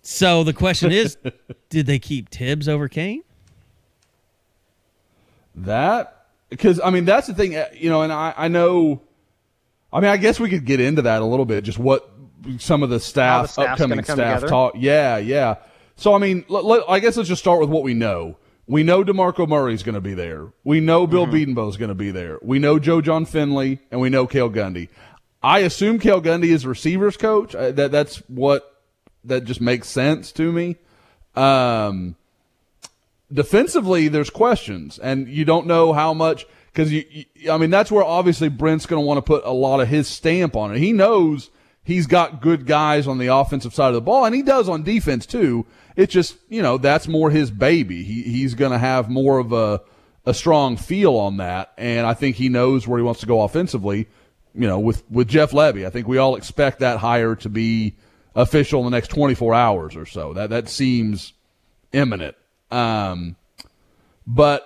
So the question is, [LAUGHS] did they keep Tibbs over Cain? That because I mean that's the thing, uh, you know, and I I know. I mean, I guess we could get into that a little bit, just what some of the staff, staff's upcoming staff talk. Yeah, yeah. So I mean, let, let- I guess let's just start with what we know. We know Demarco Murray's going to be there. We know Bill Mm-hmm. Bedenbaugh's going to be there. We know Joe Jon Finley, and we know Cale Gundy. I assume Cale Gundy is receivers coach. Uh, That that's what that just makes sense to me. Um, defensively, there's questions, and you don't know how much because you, you. I mean, that's where obviously Brent's going to want to put a lot of his stamp on it. He knows he's got good guys on the offensive side of the ball, and he does on defense too. It's just you know that's more his baby. He he's going to have more of a a strong feel on that, and I think he knows where he wants to go offensively. You know, with with Jeff Levy, I think we all expect that hire to be official in the next 24 hours or so. That that seems imminent. Um, but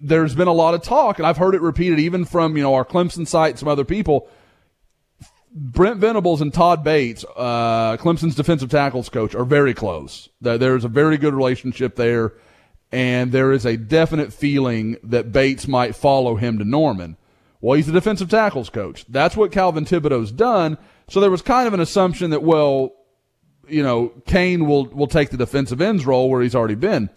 there's been a lot of talk, and I've heard it repeated even from you know our Clemson site, and some other people. Brent Venables and Todd Bates, uh, Clemson's defensive tackles coach, are very close. There's a very good relationship there, and there is a definite feeling that Bates might follow him to Norman. Well, he's the defensive tackles coach. That's what Calvin Thibodeaux's done. So there was kind of an assumption that, well, you know, Cain will will take the defensive ends role where he's already been.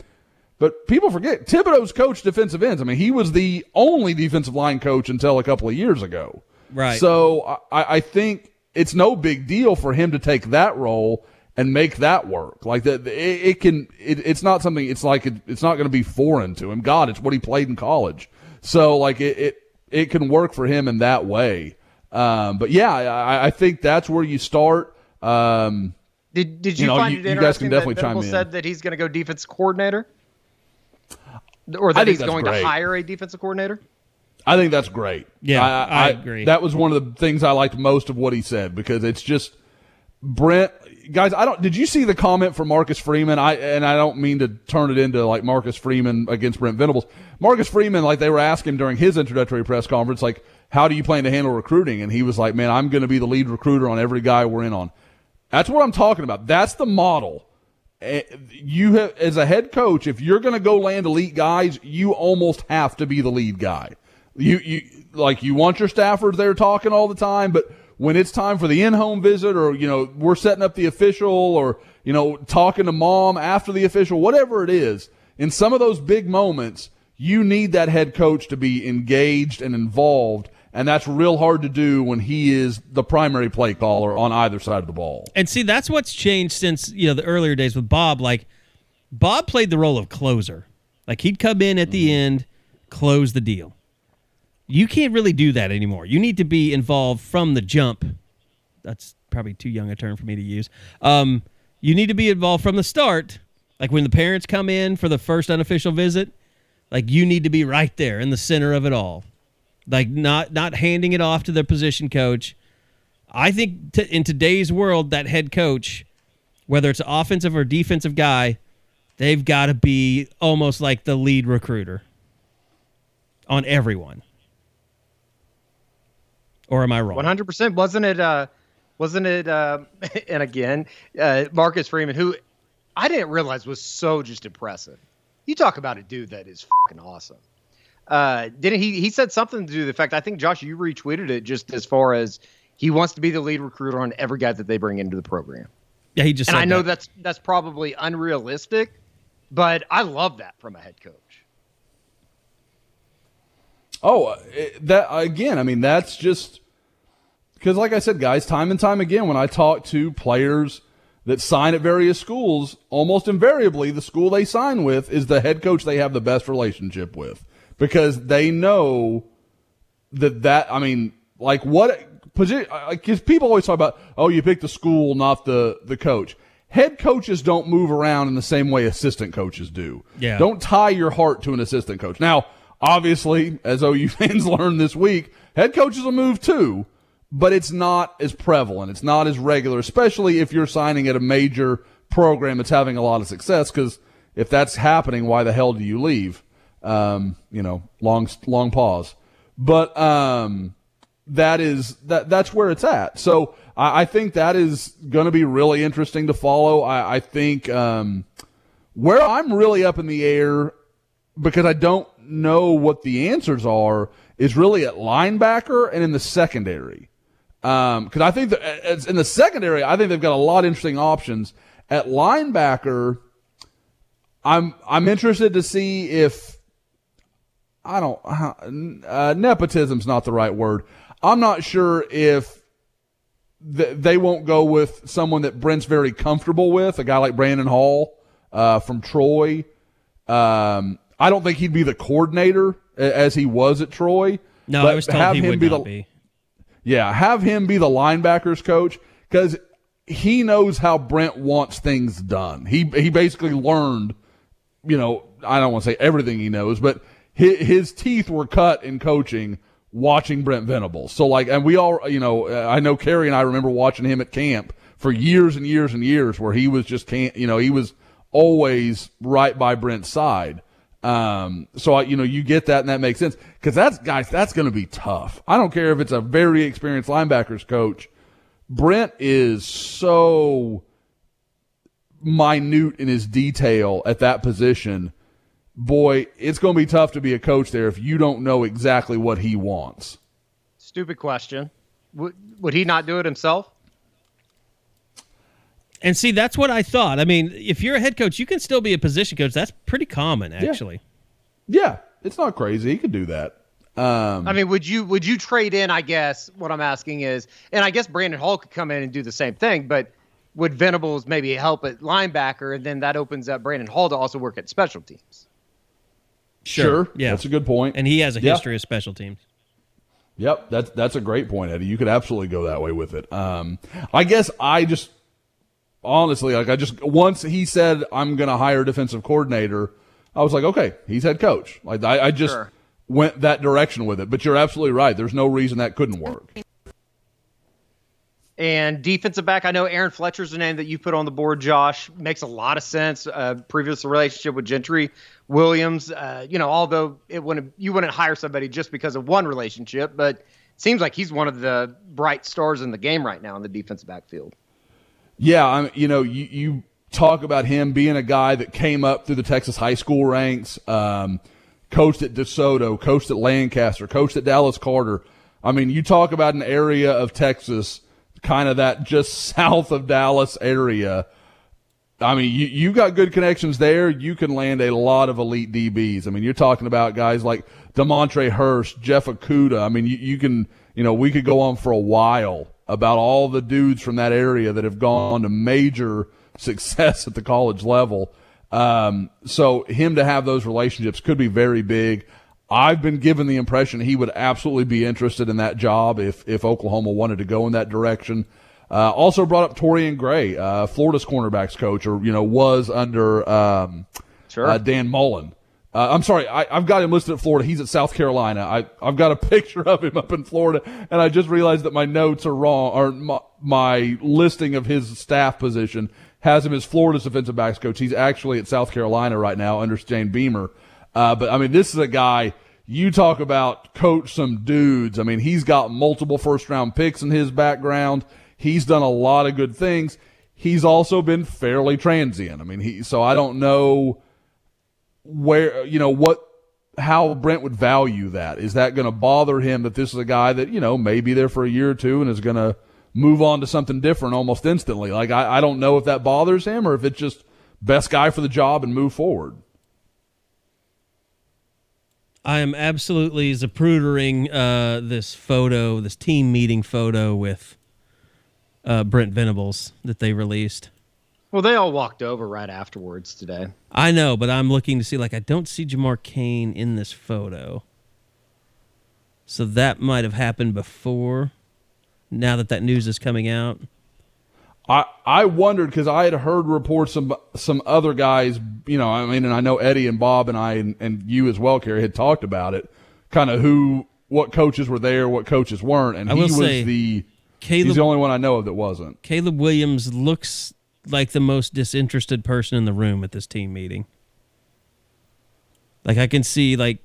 But people forget Thibodeaux's coached defensive ends. I mean, he was the only defensive line coach until a couple of years ago. Right. So I, I think it's no big deal for him to take that role and make that work. Like that, it, it can. It, it's not something. It's like it, it's not going to be foreign to him. God, it's what he played in college. So like it, it, it can work for him in that way. Um, but yeah, I, I think that's where you start. Um, Did Did you, You know, find you- it you guys interesting can definitely that chime Venables in. said that he's going to go defense coordinator, or that he's going great. to hire a defensive coordinator? I think that's great. Yeah, I agree. That was one of the things I liked most of what he said because it's just Brent guys. I don't. Did you see the comment from Marcus Freeman? I and I don't mean to turn it into like Marcus Freeman against Brent Venables. Marcus Freeman, like they were asking during his introductory press conference, like, how do you plan to handle recruiting? And he was like, man, I'm going to be the lead recruiter on every guy we're in on. That's what I'm talking about. That's the model. Eh, You have, as a head coach, if you're going to go land elite guys, you almost have to be the lead guy. You, you, like, you want your staffers there talking all the time, but when it's time for the in-home visit or, you know, we're setting up the official or, you know, talking to mom after the official, whatever it is, in some of those big moments, you need that head coach to be engaged and involved. And that's real hard to do when he is the primary play caller on either side of the ball. And see, that's what's changed since you know the earlier days with Bob. Like Bob played the role of closer. Like he'd come in at the end, close the deal. You can't really do that anymore. You need to be involved from the jump. That's probably too young a term for me to use. Um, you need to be involved from the start. Like when the parents come in for the first unofficial visit, like you need to be right there in the center of it all. Like not not handing it off to the position coach. I think t- in today's world, that head coach, whether it's offensive or defensive guy, they've got to be almost like the lead recruiter on everyone. Or am I wrong? One hundred percent. Wasn't it? Uh, wasn't it? Uh, [LAUGHS] and again, uh, Marcus Freeman, who I didn't realize was so just impressive. You talk about a dude that is fucking awesome. Uh, didn't he? He said something to do the effect. I think Josh, you retweeted it just as far as he wants to be the lead recruiter on every guy that they bring into the program. Yeah, he just. And said I know that. that's that's probably unrealistic, but I love that from a head coach. Oh, uh, that again. I mean, that's just because, like I said, guys, time and time again, when I talk to players that sign at various schools, almost invariably, the school they sign with is the head coach they have the best relationship with because they know that that. I mean, like what position? Because people always talk about, oh, you pick the school, not the the coach. Head coaches don't move around in the same way assistant coaches do. Yeah. Don't tie your heart to an assistant coach. Now, obviously, as OU [LAUGHS] fans learned this week, head coaches will move too, but it's not as prevalent. It's not as regular, especially if you're signing at a major program that's having a lot of success. Because if that's happening, why the hell do you leave? Um, you know, long long pause, but um, that is that that's where it's at. So I, I think that is going to be really interesting to follow. I, I think um, where I'm really up in the air because I don't know what the answers are is really at linebacker and in the secondary. Because um, I think that in the secondary, I think they've got a lot of interesting options. At linebacker, I'm I'm interested to see if I don't uh, nepotism's not the right word. I'm not sure if th- they won't go with someone that Brent's very comfortable with, a guy like Brandon Hall uh, from Troy. Um, I don't think he'd be the coordinator as he was at Troy. No, I was told he would be not the, be. Yeah, have him be the linebackers coach because he knows how Brent wants things done. He he basically learned, you know, I don't want to say everything he knows, but his, teeth were cut in coaching watching Brent Venables. So like, and we all, you know, I know Carey and I remember watching him at camp for years and years and years where he was just can't, you know, he was always right by Brent's side. Um, so I, you know, you get that and that makes sense because that's guys, that's going to be tough. I don't care if it's a very experienced linebackers coach. Brent is so minute in his detail at that position. Boy, it's going to be tough to be a coach there if you don't know exactly what he wants. Stupid question. Would, would he not do it himself? And see, that's what I thought. I mean, if you're a head coach, you can still be a position coach. That's pretty common, actually. Yeah, yeah it's not crazy. He could do that. Um, I mean, would you would you trade in? I guess what I'm asking is, and I guess Brandon Hall could come in and do the same thing, but would Venables maybe help at linebacker, and then that opens up Brandon Hall to also work at special teams? Sure. sure. Yeah, that's a good point. And he has a history of special teams. Yep, that's that's a great point, Eddie. You could absolutely go that way with it. Um, I guess I just honestly, like I just once he said I'm going to hire a defensive coordinator, I was like, okay, he's head coach. Like I, I just sure. went that direction with it. But you're absolutely right. There's no reason that couldn't work. And defensive back, I know Aaron Fletcher's the name that you put on the board. Josh makes a lot of sense. Uh, previous relationship with Gentry Williams. Uh, you know, although it wouldn't you wouldn't hire somebody just because of one relationship, but seems like he's one of the bright stars in the game right now in the defensive backfield. Yeah, I'm, you know, you, you talk about him being a guy that came up through the Texas high school ranks, um, coached at DeSoto, coached at Lancaster, coached at Dallas Carter. I mean, you talk about an area of Texas, kind of that just [LAUGHS] south of Dallas area. I mean, you, you got good connections there. You can land a lot of elite DBs. I mean, you're talking about guys like Demontre Hurst, Jeff Okudah. I mean, you, you can, you know, we could go on for a while about all the dudes from that area that have gone to major [LAUGHS] success at the college level. Um, so him to have those relationships could be very big. I've been given the impression he would absolutely be interested in that job if if Oklahoma wanted to go in that direction. Uh, also brought up Torrian Gray, uh, Florida's cornerbacks coach, or you know was under um, sure. uh, Dan Mullen. Uh, I'm sorry, I, have got him listed at Florida. He's at South Carolina. I, I've got a [LAUGHS] picture of him up in Florida, and I just realized that my notes are wrong, or my, my listing of his staff position has him as Florida's defensive backs coach. He's actually at South Carolina right now under Shane Beamer. Uh, but I mean, this is a guy you talk about coach some dudes. I mean, he's got multiple first round picks in his background. He's done a lot of good things. He's also been fairly transient. I mean, he so I don't know where you know what how Brent would value that. Is that going to bother him that this is a guy that you know may be there for a year or two and is going to move on to something different almost instantly? Like I, I don't know if that bothers him or if it's just best guy for the job and move forward. I am absolutely zaprudering uh, this photo, this team meeting photo with uh, Brent Venables that they released. Well, they all walked over right afterwards today. I know, but I'm looking to see like I don't see Jamar Cain in this photo. So that might have happened before. Now that that news is coming out. I I wondered because I had heard reports some some other guys, you know, I mean, and I know Eddie and Bob and I and, and you as well, Carey, had talked about it, kind of who, what coaches were there, what coaches weren't, and he was the Caleb, he's the only one I know of that wasn't. Caleb Williams looks like the most disinterested person in the room at this team meeting. Like I can see like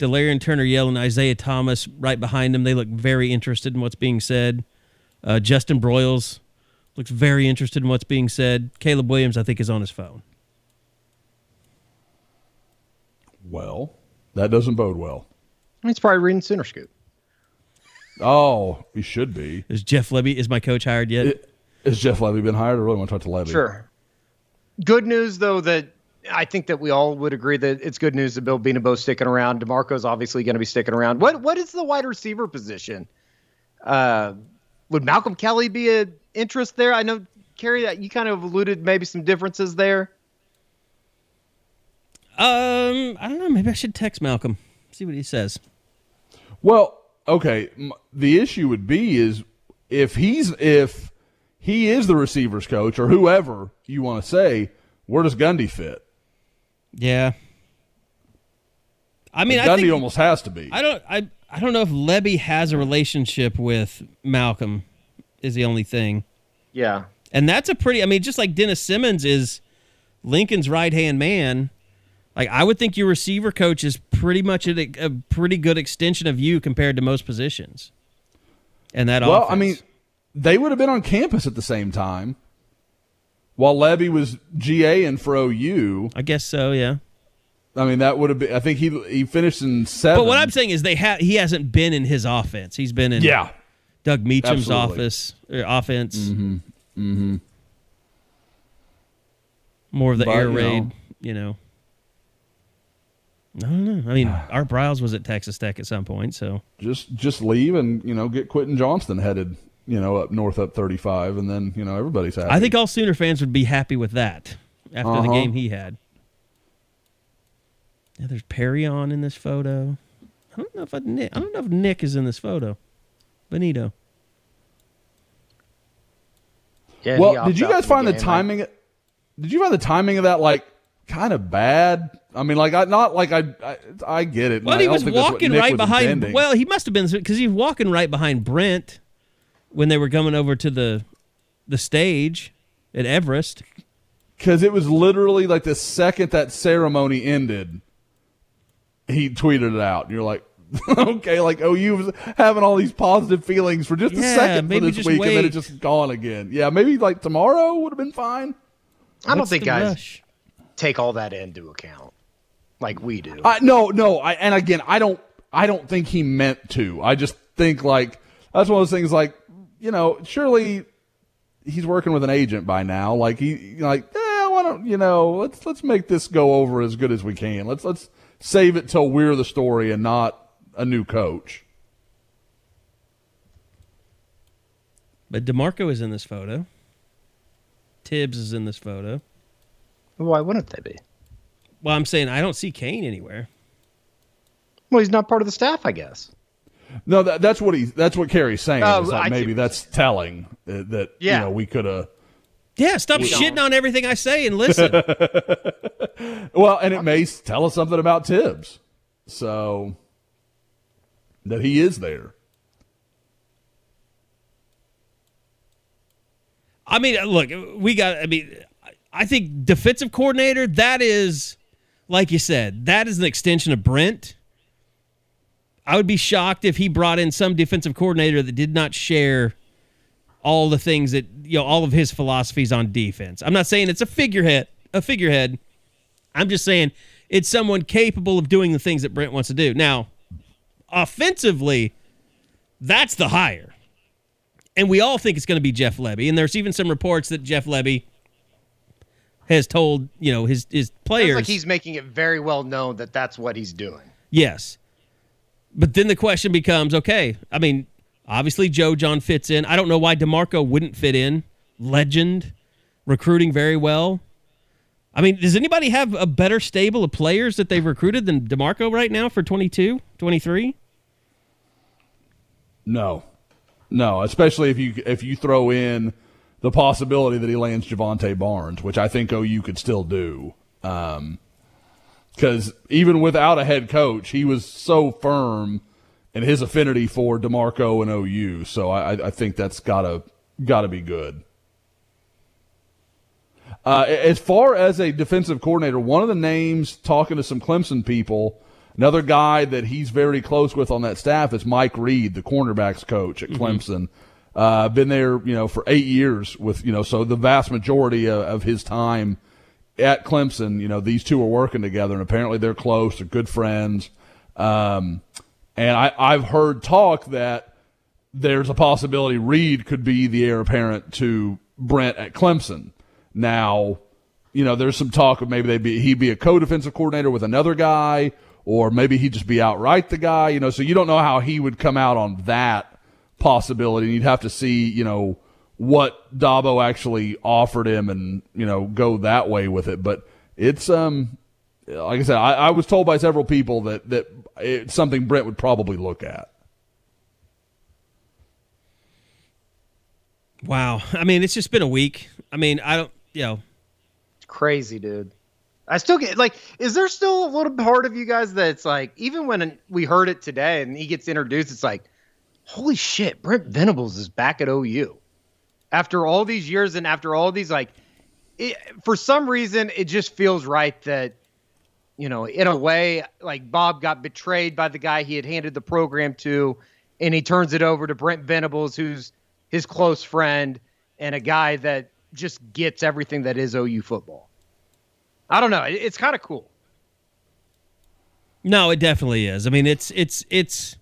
Delarian Turner yelling and Isaiah Thomas right behind him. They look very interested in what's being said. Uh, Justin Broiles looks very interested in what's being said. Caleb Williams, I think, is on his phone. Well, that doesn't bode well. He's probably reading Sooner Scoop. Oh, he should be. Is Jeff Lebby is my coach hired yet? It- Has Jeff Lebby been hired? I really want to talk to Lebby. Sure. Good news though that I think that we all would agree that it's good news that Bill Bedenbaugh sticking around. Demarco's obviously going to be sticking around. What what is the wide receiver position? Uh, would Malcolm Kelly be an interest there? I know Carey that you kind of alluded maybe some differences there. um, I don't know. Maybe I should text Malcolm, see what he says. Well, okay. The issue would be is if he's if he is the receivers coach or whoever you want to say, where does Gundy fit? Yeah. I mean, I Gundy think, almost has to be. I don't. I. I don't know if Lebby has a relationship with Malcolm. Is the only thing, Yeah. and that's a pretty. I mean, just like Dennis Simmons is Lincoln's right hand man. Like I would think your receiver coach is pretty much a, a pretty good extension of you compared to most positions. And that well, offense. I mean, they would have been on campus at the same time while Lebby was GA and for OU. I guess so. Yeah. I mean, that would have been. I think he he finished in seven. But what I'm saying is they have he hasn't been in his offense. He's been in yeah, Doug Meacham's Absolutely. office er, offense. Mm-hmm. Mm-hmm. More of the But, air you raid, know. you know. I don't know. I mean, [SIGHS] Art Briles was at Texas Tech at some point, so just just leave and you know get Quentin Johnston headed you know up north up 35, and then you know everybody's happy. I think all Sooner fans would be happy with that after the Uh-huh. game he had. Yeah, there's Perry on in this photo. I don't know if I, Nick, I don't know if Nick is in this photo. Benito. Yeah. Well, did you guys find the game. timing? Did you find the timing of that like kind of bad? I mean, like I not like I I, I get it. Well, he don't was think that's what walking right was behind. intending. Well, he must have been because he was walking right behind Brent when they were coming over to the the stage at Everest. because it was literally like the second that ceremony ended, he tweeted it out. You're like, [LAUGHS] okay, like oh, you was having all these positive feelings for just a Yeah, second for this just week, and then wait. it's just gone again. Yeah, maybe like tomorrow would have been fine. I don't What's think the guys rush? take all that into account like we do. I no, no. I and again, I don't. I don't think he meant to. I just think like that's one of those things. Like you know, surely he's working with an agent by now. Like he like, eh, why don't you know? Let's let's make this go over as good as we can. Let's let's save it till we're the story and not a new coach. But Demarco is in this photo. Tibbs is in this photo. Why wouldn't they be? Well, I'm saying I don't see Cain anywhere. Well, he's not part of the staff, I guess. No, that, that's what he. That's what Carey's saying. It's like maybe what that's telling uh, that Yeah. you know we could have. Yeah, stop shitting on everything I say and listen. [LAUGHS] Well, and it may tell us something about Tibbs. So that he is there. I mean, look, we got. I mean, I think defensive coordinator. That is, like you said, that is an extension of Brent. I would be shocked if he brought in some defensive coordinator that did not share all the things that you know, all of his philosophies on defense. I'm not saying it's a figurehead, a figurehead. I'm just saying it's someone capable of doing the things that Brent wants to do. Now, offensively, that's the hire and we all think it's going to be Jeff Lebby. And there's even some reports that Jeff Lebby has told you know his his Sounds players. like he's making it very well known that that's what he's doing. yes, but then the question becomes: Okay, I mean, obviously Joe Jon fits in. I don't know why Demarco wouldn't fit in. Legend, recruiting very well. I mean, does anybody have a better stable of players that they've recruited than DeMarco right now for 22, 23? No, no, especially if you if you throw in the possibility that he lands Jovantae Barnes, which I think OU could still do. Um, because even without a head coach, he was so firm in his affinity for Demarco and OU. So I, I think that's gotta gotta be good. Uh, as far as a defensive coordinator, one of the names talking to some Clemson people, another guy that he's very close with on that staff is Mike Reed, the cornerbacks coach at Clemson. Uh, been there, you know, for eight years with, you know, so the vast majority of, of his time at Clemson, you know, these two are working together and apparently they're close, they're good friends. Um, and I, I've heard talk that there's a possibility Reed could be the heir apparent to Brent at Clemson. Now, you know, there's some talk of maybe they be he'd be a co-defensive coordinator with another guy, or maybe he'd just be outright the guy. You know, so you don't know how he would come out on that possibility. You'd have to see, you know, what Dabo actually offered him, and you know, go that way with it. But it's um, like I said, I, I was told by several people that that it's something Brent would probably look at. Wow. I mean, it's just been a week. I mean, I don't, you know, It's crazy, dude. I still get like, is there still a little part of you guys that's like, even when we heard it today and he gets introduced, it's like, holy shit, Brent Venables is back at OU after all these years and after all these like, it, for some reason, it just feels right that, you know, in a way, like Bob got betrayed by the guy he had handed the program to, and he turns it over to Brent Venables, who's his close friend and a guy that just gets everything that is OU football. I don't know. It- It's kind of cool. no, it definitely is. I mean, it's, it's, it's,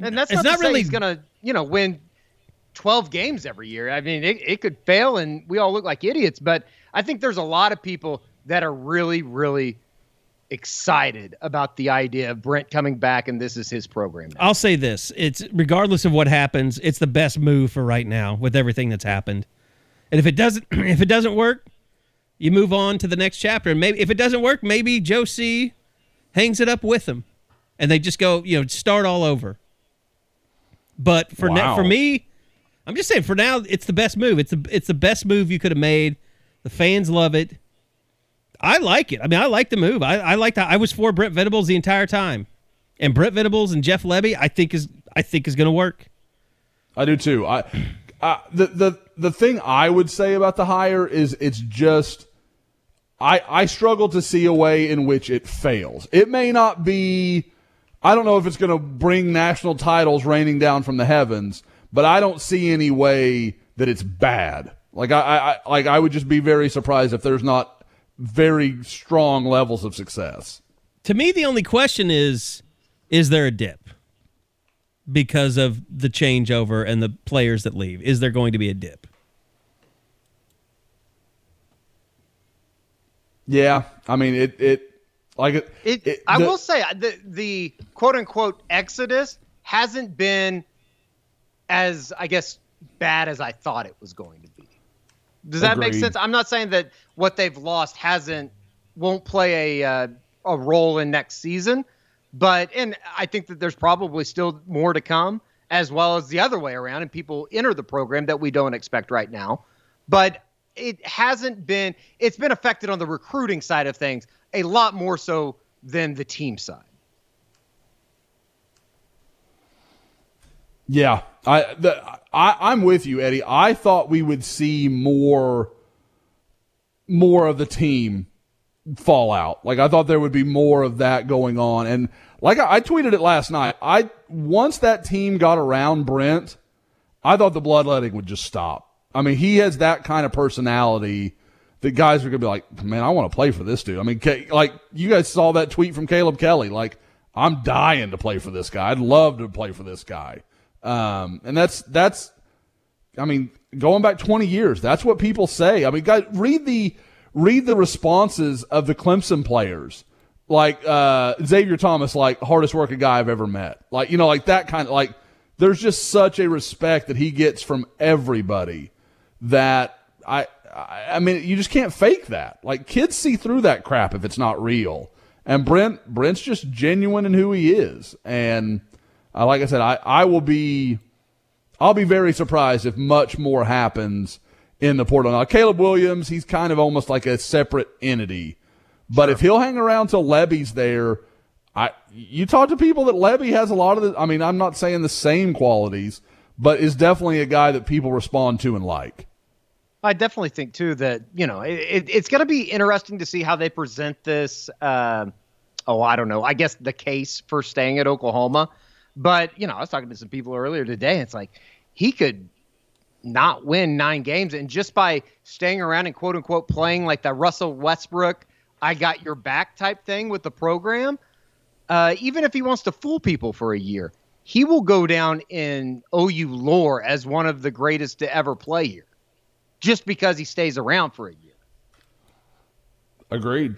And that's It's not, not really- to, you know, win 12 games every year. I mean, it, it could fail and we all look like idiots, but I think there's a lot of people that are really, really excited about the idea of Brent coming back and this is his program. Now. I'll say this: it's regardless of what happens, it's the best move for right now with everything that's happened. And if it doesn't, [CLEARS THROAT] if it doesn't work, you move on to the next chapter. And maybe if it doesn't work, maybe Joe C hangs it up with him, and they just go, you know, start all over. But for now, for me, I'm just saying for now, it's the best move. It's the it's the best move you could have made. The fans love it. I like it. I mean, I like the move. I, I like that. I was for Brent Venables the entire time, and Brent Venables and Jeff Lebby, I think is I think is going to work. I do too. I, I the the the thing I would say about the hire is it's just I I struggle to see a way in which it fails. It may not be I don't know if it's going to bring national titles raining down from the heavens, but I don't see any way that it's bad. Like I, I like I would just be very surprised if there's not very strong levels of success. To me, the only question is: Is there a dip because of the changeover and the players that leave? Is there going to be a dip? Yeah, I mean it it like it. It, it- I the- will say uh, the the quote unquote exodus hasn't been as I guess bad as I thought it was going to be. Does that make sense? I'm not saying that what they've lost hasn't won't play a uh, a role in next season, but and I think that there's probably still more to come, as well as the other way around, and people enter the program that we don't expect right now. But it hasn't been. It's been affected on the recruiting side of things a lot more so than the team side. Yeah, I, the, I I'm with you, Eddie. I thought we would see more more of the team fall out. Like I thought there would be more of that going on, and like I, I tweeted it last night. I once that team got around Brent, I thought the bloodletting would just stop. I mean, he has that kind of personality that guys are gonna be like, man, I want to play for this dude. I mean, like you guys saw that tweet from Caleb Kelly, like I'm dying to play for this guy. I'd love to play for this guy. Um, and that's that's, I mean, going back 20 years, that's what people say. I mean, guys, read the read the responses of the Clemson players. Like uh, Xavier Thomas, like hardest working guy I've ever met. Like you know, like that kind of like. There's just such a respect that he gets from everybody that I, I I mean you just can't fake that. Like kids see through that crap if it's not real. And Brent Brent's just genuine in who he is. And uh, like I said, I, I will be I'll be very surprised if much more happens in the portal. Now Caleb Williams, he's kind of almost like a separate entity. But if he'll hang around till Lebby's there, I you talk to people that Lebby has a lot of the I mean, I'm not saying the same qualities, but is definitely a guy that people respond to and like. I definitely think too that you know it, it, it's going to be interesting to see how they present this. Uh, oh, I don't know. I guess the case for staying at Oklahoma, but you know, I was talking to some people earlier today. And it's like he could not win nine games, and just by staying around and quote unquote playing like the Russell Westbrook, I got your back type thing with the program. Uh, even if he wants to fool people for a year, he will go down in OU lore as one of the greatest to ever play here just because he stays around for a year. Agreed.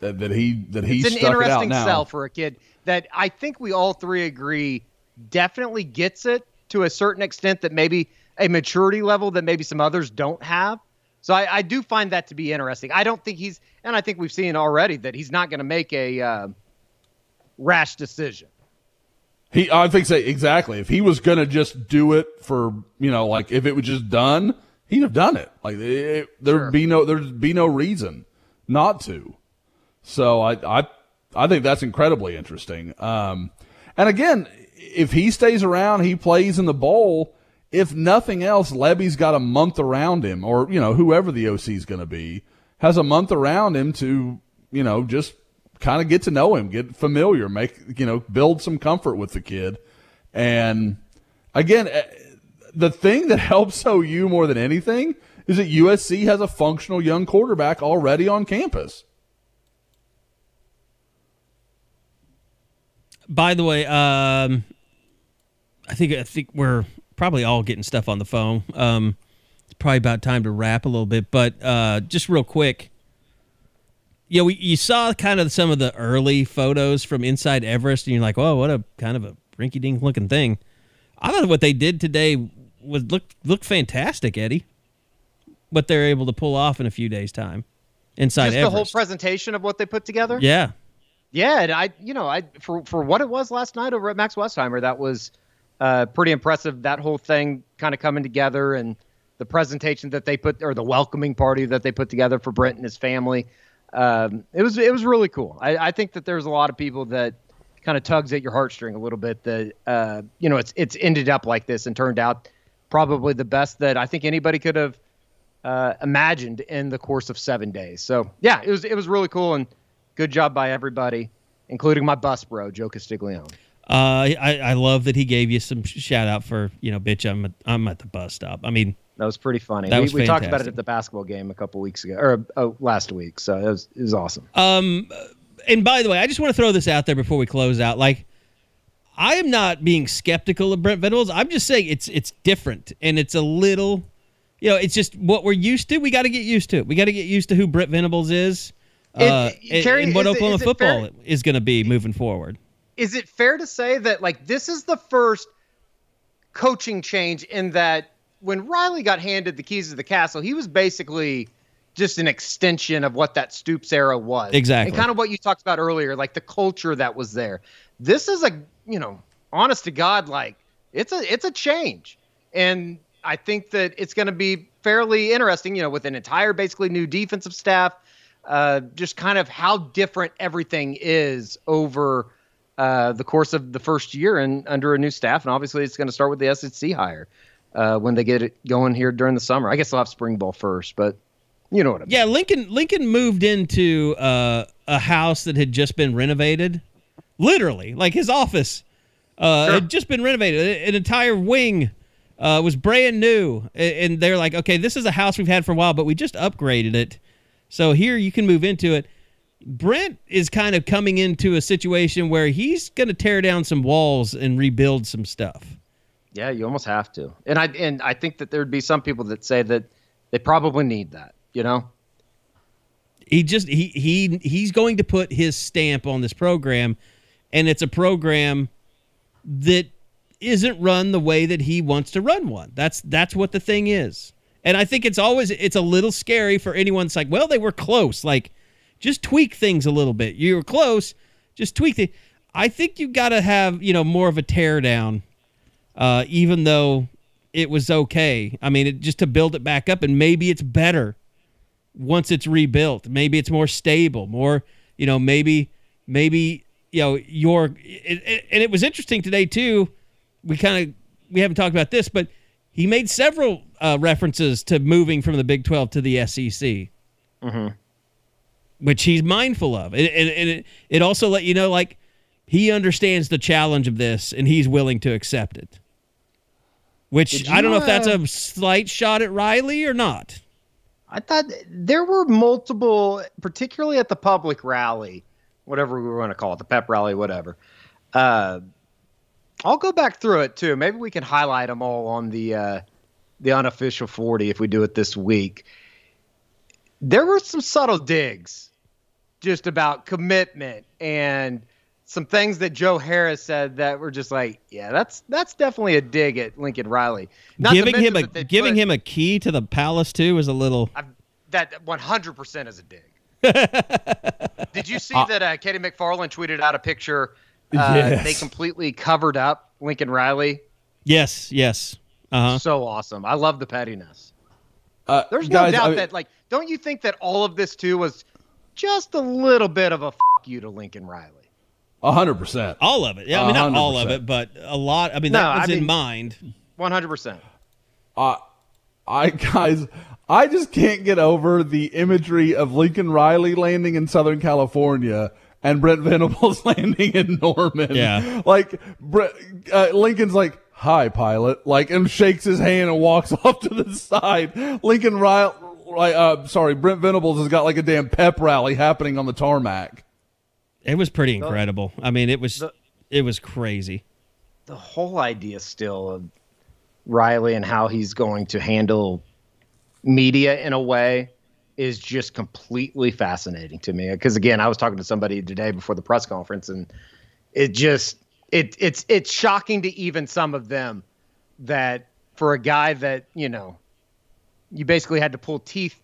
That that he that he it's an it interesting now. sell for a kid that I think we all three agree definitely gets it to a certain extent that maybe a maturity level that maybe some others don't have. So I, I do find that to be interesting. I don't think he's, and I think we've seen already that he's not going to make a uh, rash decision. He, I think, say exactly. If he was gonna just do it for, you know, like if it was just done, he'd have done it. Like it, there'd Sure. be no, there'd be no reason not to. So I, I, I think that's incredibly interesting. Um, and again, if he stays around, he plays in the bowl. If nothing else, Lebby's got a month around him, or you know, whoever the OC is going to be, has a month around him to, you know, just kind of get to know him, get familiar, make you know, build some comfort with the kid. And again, eh, the thing that helps OU more than anything is that USC has a functional young quarterback already on campus. By the way, um, I think I think we're probably all getting stuff on the phone. Um, it's probably about time to wrap a little bit, but uh, just real quick. Yeah, we you saw kind of some of the early photos from inside Everest, and you're like, "Oh, what a kind of a rinky-dink looking thing." I thought what they did today was look look fantastic, Eddie. What they're able to pull off in a few days' time inside Just Everest. the whole presentation of what they put together. yeah, Yeah, and I, you know, I for for what it was last night over at Max Westheimer, that was uh, pretty impressive. That whole thing kind of coming together and the presentation that they put, or the welcoming party that they put together for Brent and his family. Um, it was it was really cool. I, I think that there's a lot of people that kind of tugs at your heartstring a little bit. That uh, you know, it's it's ended up like this and turned out probably the best that I think anybody could have uh, imagined in the course of seven days. So yeah, it was it was really cool and good job by everybody, including my bus bro Joe Castiglione. Uh, I, I love that he gave you some shout out for you know, bitch, I'm at, I'm at the bus stop. I mean, That was pretty funny. That we we talked about it at the basketball game a couple weeks ago, or uh, last week. So it was it was awesome. um, and by the way, I just want to throw this out there before we close out. Like, I am not being skeptical of Brent Venables. I'm just saying it's it's different and it's a little, you know, it's just what we're used to. We got to get used to it. We got to get used to who Brent Venables is. Uh, and- Terry, and what is Oklahoma is it football fair- is going to be moving forward. Is it fair to say that like this is the first coaching change in that when Riley got handed the keys to the castle, he was basically just an extension of what that Stoops era was. Exactly. And kind of what you talked about earlier, like the culture that was there. This is a, you know, honest to God, like it's a it's a change. And I think that it's going to be fairly interesting, you know, with an entire basically new defensive staff, uh, just kind of how different everything is over uh, the course of the first year and under a new staff. And obviously, it's going to start with the SEC hire uh, when they get it going here during the summer. I guess they'll have spring ball first, but you know what I mean. Yeah, Lincoln Lincoln moved into uh, a house that had just been renovated. Literally, like his office uh, had just been renovated. An entire wing uh, was brand new, and they're like, "Okay, this is a house we've had for a while, but we just upgraded it, so here you can move into it." Brent is kind of coming into a situation where he's going to tear down some walls and rebuild some stuff. Yeah, you almost have to. And I and I think that there'd be some people that say that they probably need that. You know. he just he he he's going to put his stamp on this program and it's a program that isn't run the way that he wants to run one. That's that's what the thing is. And i think it's always it's a little scary for anyone. That's like well they were close. Like just tweak things a little bit. You were close. Just tweak it i think you got to have you know more of a tear down uh, even though it was okay. I mean it, just to build it back up and maybe it's better once it's rebuilt. Maybe it's more stable, more, you know, maybe, maybe, you know, your, it, it- and it was interesting today too. We kind of, we haven't talked about this, but he made several uh, references to moving from the Big 12 to the SEC. Which he's mindful of. And, and, and it, it also let you know, like, he understands the challenge of this and he's willing to accept it. Which I don't know you, if that's uh, a slight shot at Riley or not. I thought there were multiple, particularly at the public rally, whatever we want to call it, the pep rally, whatever. Uh, I'll go back through it too. Maybe we can highlight them all on the uh, the unofficial forty if we do it this week. There were some subtle digs, just about commitment and some things that Joe Harroz said that were just like, yeah, that's that's definitely a dig at Lincoln Riley. Not giving him a giving put- him a key to the palace too is a little I, that 100% is a dig. Did you see that uh, Katie McFarland tweeted out a picture? Uh, Yes. They completely covered up Lincoln Riley. Yes, yes. Uh-huh. So awesome. I love the pettiness. Uh, There's no guys, doubt I- that, like, don't you think that all of this, too, was just a little bit of a f- you to Lincoln Riley? A hundred percent. All of it. Yeah, I mean not all of it, but a lot. I mean No, that was I in mind. 100%. I guys, I just can't get over the imagery of Lincoln Riley landing in Southern California and Brent Venables [LAUGHS] landing in Norman. Yeah. like Brent, uh, Lincoln's like, "Hi, pilot," like, and shakes his hand and walks [LAUGHS] off to the side. Lincoln Riley, uh, sorry, Brent Venables has got like a damn pep rally happening on the tarmac. It was pretty incredible. I mean, it was the- it was crazy. the whole idea still of Riley and how he's going to handle media in a way is just completely fascinating to me. Because again, I was talking to somebody today before the press conference, and it just it it's it's shocking to even some of them that for a guy that you know you basically had to pull teeth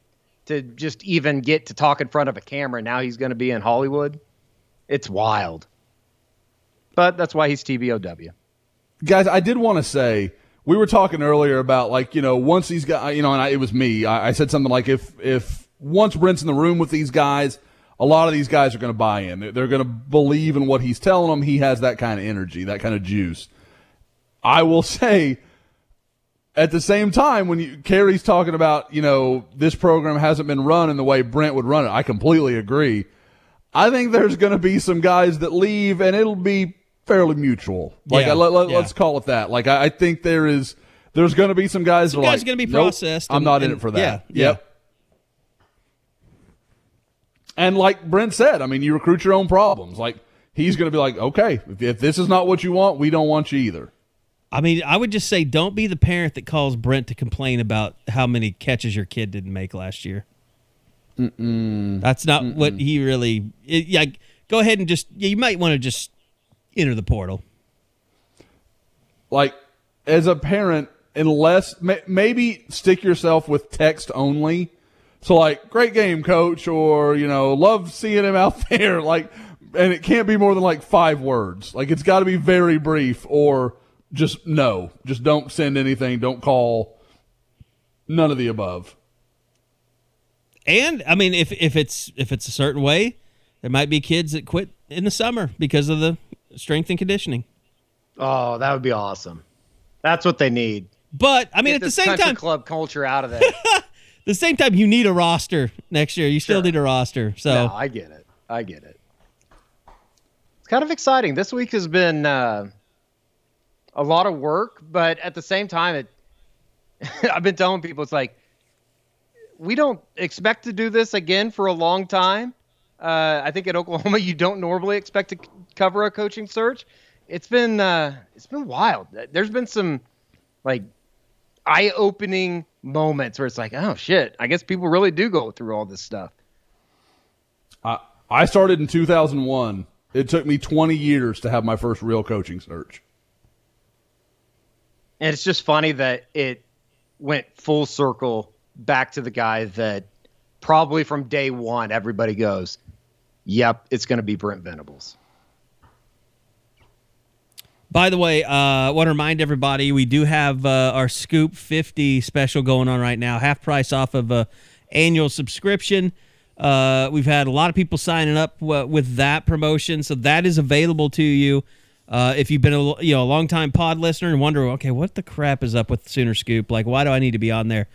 to just even get to talk in front of a camera. Now he's going to be in Hollywood. It's wild. But that's why he's TBOW. guys, I did want to say we were talking earlier about like you know once these guys, you know, and I, it was me. I, I said something like if if once Brent's in the room with these guys, a lot of these guys are going to buy in. They're, they're going to believe in what he's telling them. He has that kind of energy, that kind of juice. I will [LAUGHS] say. At the same time, when you, Carey's talking about, you know, this program hasn't been run in the way Brent would run it, I completely agree. I think there's going to be some guys that leave, and it'll be fairly mutual. Like Yeah, I, let, yeah. us call it that. Like I, I think there is, there's going to be some guys. Some that are guys like, are gonna be "Nope, processed I'm and- not in it for that. yeah, Yep. And like Brent said, I mean, you recruit your own problems. Like he's going to be like, okay, if, if this is not what you want, we don't want you either. I mean, I would just say don't be the parent that calls Brent to complain about how many catches your kid didn't make last year. Mm-mm. That's not what he really. It, yeah, go ahead and just. Yeah, you might want to just enter the portal. like as a parent unless ma- maybe stick yourself with text only. So like great game coach or you know love seeing him out [LAUGHS] there. Like and it can't be more than like five words. Like it's got to be very brief or just no. Just don't send anything. Don't call. None of the above. And I mean, if if it's if it's a certain way, there might be kids that quit in the summer because of the strength and conditioning. Oh, that would be awesome. That's what they need. But I mean, Get at the same time, club culture out of [LAUGHS] there. the same time, you need a roster next year. You still need a roster. So no, I get it. I get it. It's kind of exciting. This week has been uh, a lot of work, but at the same time, it. [LAUGHS] I've been telling people it's like we don't expect to do this again for a long time. Uh, I think at Oklahoma, [LAUGHS] you don't normally expect to c- cover a coaching search. It's been uh, it's been wild. There's been some like eye-opening moments where it's like, oh shit, I guess people really do go through all this stuff. I, I started in 2001 it took me 20 years to have my first real coaching search And it's just funny that it went full circle back to the guy that probably from day one everybody goes, "Yep, it's going to be Brent Venables." By the way, uh, I want to remind everybody we do have uh, our Scoop 50 special going on right now, half price off of a annual subscription. Uh, we've had a lot of people signing up uh, with that promotion, so that is available to you. Uh, if you've been a you know a long time pod listener and wonder, okay, what the crap is up with Sooner Scoop? Like, why do I need to be on there?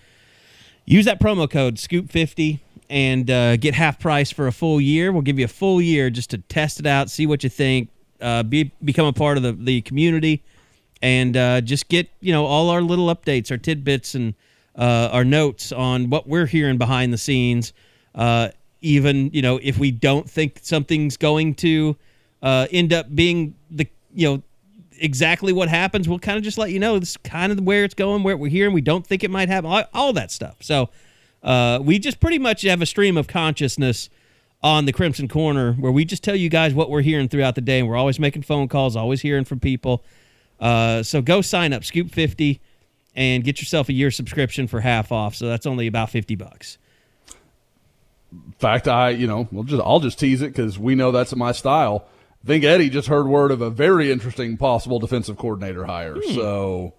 Use that promo code Scoop50 and uh, get half price for a full year. We'll give you a full year just to test it out, see what you think, uh, be become a part of the, the community, and uh, just get you know all our little updates, our tidbits, and uh, our notes on what we're hearing behind the scenes. Uh, even you know if we don't think something's going to uh, end up being the you know exactly what happens, we'll kind of just let you know this is kind of where it's going, where we're hearing. We don't think it might happen, all, all that stuff. So uh, we just pretty much have a stream of consciousness on the Crimson Corner where we just tell you guys what we're hearing throughout the day, and we're always making phone calls, always hearing from people. Uh, so go sign up, Scoop fifty, and get yourself a year subscription for half off. So that's only about fifty bucks. In fact, I you know we'll just I'll just tease it because we know that's my style. I think Eddie just heard word of a very interesting possible defensive coordinator hire. Hmm. So,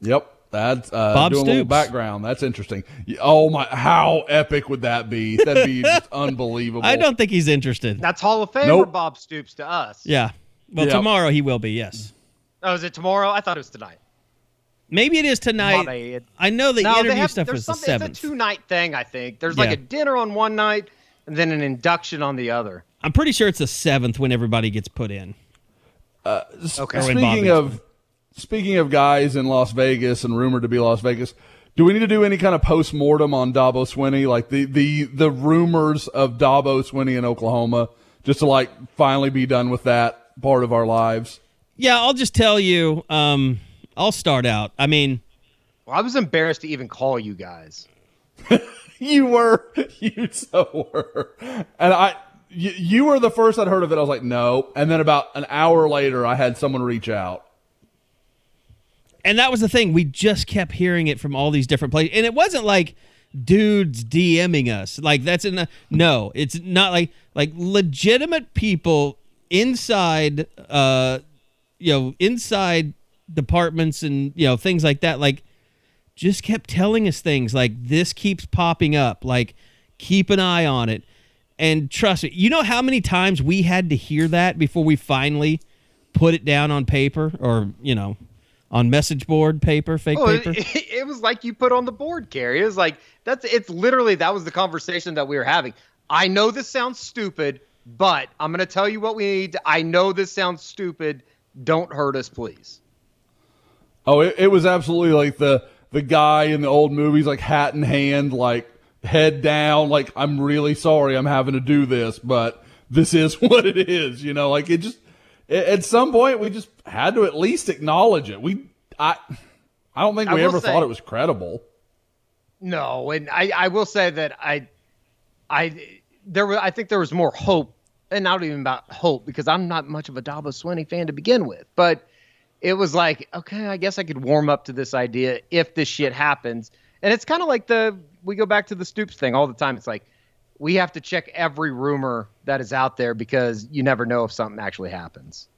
yep, that's uh, Bob doing a little Stoops. background. That's interesting. Oh my, how epic would that be? That'd be [LAUGHS] just unbelievable. I don't think he's interested. That's Hall of Famer Nope. Bob Stoops to us. Yeah. Well, Yeah. tomorrow he will be. Yes. Oh, is it tomorrow? I thought it was tonight. Maybe it is tonight. bad. I know the No, interview have, stuff there's was the something. It's a two-night thing, I think. There's like Yeah. a dinner on one night and then an induction on the other. I'm pretty sure it's the seventh when everybody gets put in. Okay. Or when Bob Speaking gets of speaking of guys in Las Vegas and rumored to be Las Vegas, do we need to do any kind of post mortem on Dabo Swinney, like the the the rumors of Dabo Swinney in Oklahoma, just to like finally be done with that part of our lives? Yeah, I'll just tell you. Um, I'll start out. I mean, Well, I was embarrassed to even call you guys. [LAUGHS] You were, [LAUGHS] you so were, and I. You, you were the first I'd heard of it. I was like, no. And then about an hour later, I had someone reach out. And that was the thing. We just kept hearing it from all these different places, and it wasn't like dudes DMing us. Like that's in no. It's not like like legitimate people inside. Uh, you know, inside departments and you know things like that. Like just kept telling us things like this keeps popping up. Like keep an eye on it. And trust me, you know how many times we had to hear that before we finally put it down on paper or, you know, on message board paper, fake Oh, paper? it, [LAUGHS] it was like you put on the board, Carey. It was like that's it's literally that was the conversation that we were having. I know this sounds stupid, but I'm gonna tell you what we need. I know this sounds stupid. Don't hurt us, please. Oh, it, it was absolutely like the the guy in the old movies, like hat in hand, like head down, like I'm really sorry I'm having to do this, but this is [LAUGHS] what it is. You know, like it just a- at some point we just had to at least acknowledge it. We I I don't think we ever say- thought it was credible. No, and I, I will say that I, I there were I think there was more hope, and not even about hope because I'm not much of a Dabo Swinney fan to begin with, but it was like okay, I guess I could warm up to this idea if this shit happens, and it's kind of like the we go back to the Stoops thing all the time. It's like we have to check every rumor that is out there because you never know if something actually happens.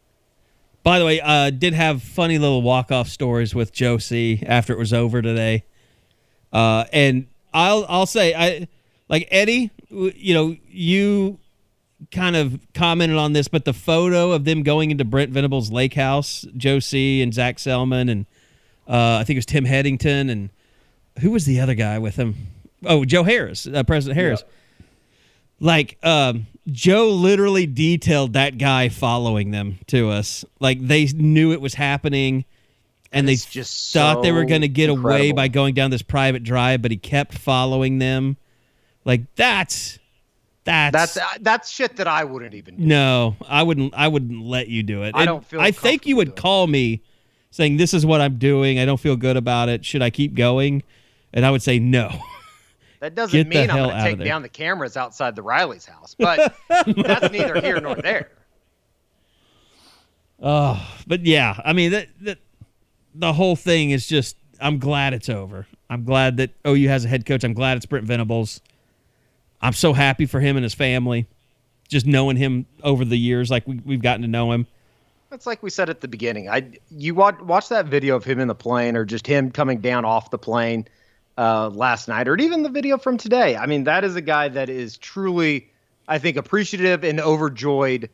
By the way, uh, did have funny little walk off stories with Josie after it was over today. Uh, and I'll I'll say I like Eddie. You know, you kind of commented on this, but the photo of them going into Brent Venable's lake house, Josie and Zac Selmon, and uh, I think it was Tim Headington, and who was the other guy with him? Oh, Joe Harroz, uh, President Harroz. Like um, Joe literally detailed that guy following them to us. Like they knew it was happening, and they just thought they were going to get away by going down this private drive, but he kept following them. Like that's that's That's uh, that's shit that I wouldn't even. do. no, I wouldn't. I wouldn't let you do it. I And don't feel I think you would call me, saying, "This is what I'm doing. I don't feel good about it. Should I keep going?" And I would say, "No." [LAUGHS] That doesn't mean I'm going to take down the cameras outside the Riley's house, but [LAUGHS] that's neither here nor there. Oh, but yeah, I mean, that, that the whole thing is just. I'm glad it's over. I'm glad that OU has a head coach. I'm glad it's Brent Venables. I'm so happy for him and his family. Just knowing him over the years, like we, we've gotten to know him. It's like we said at the beginning. I you watch watch that video of him in the plane, or just him coming down off the plane uh, last night, or even the video from today. I mean, that is a guy that is truly, I think, appreciative and overjoyed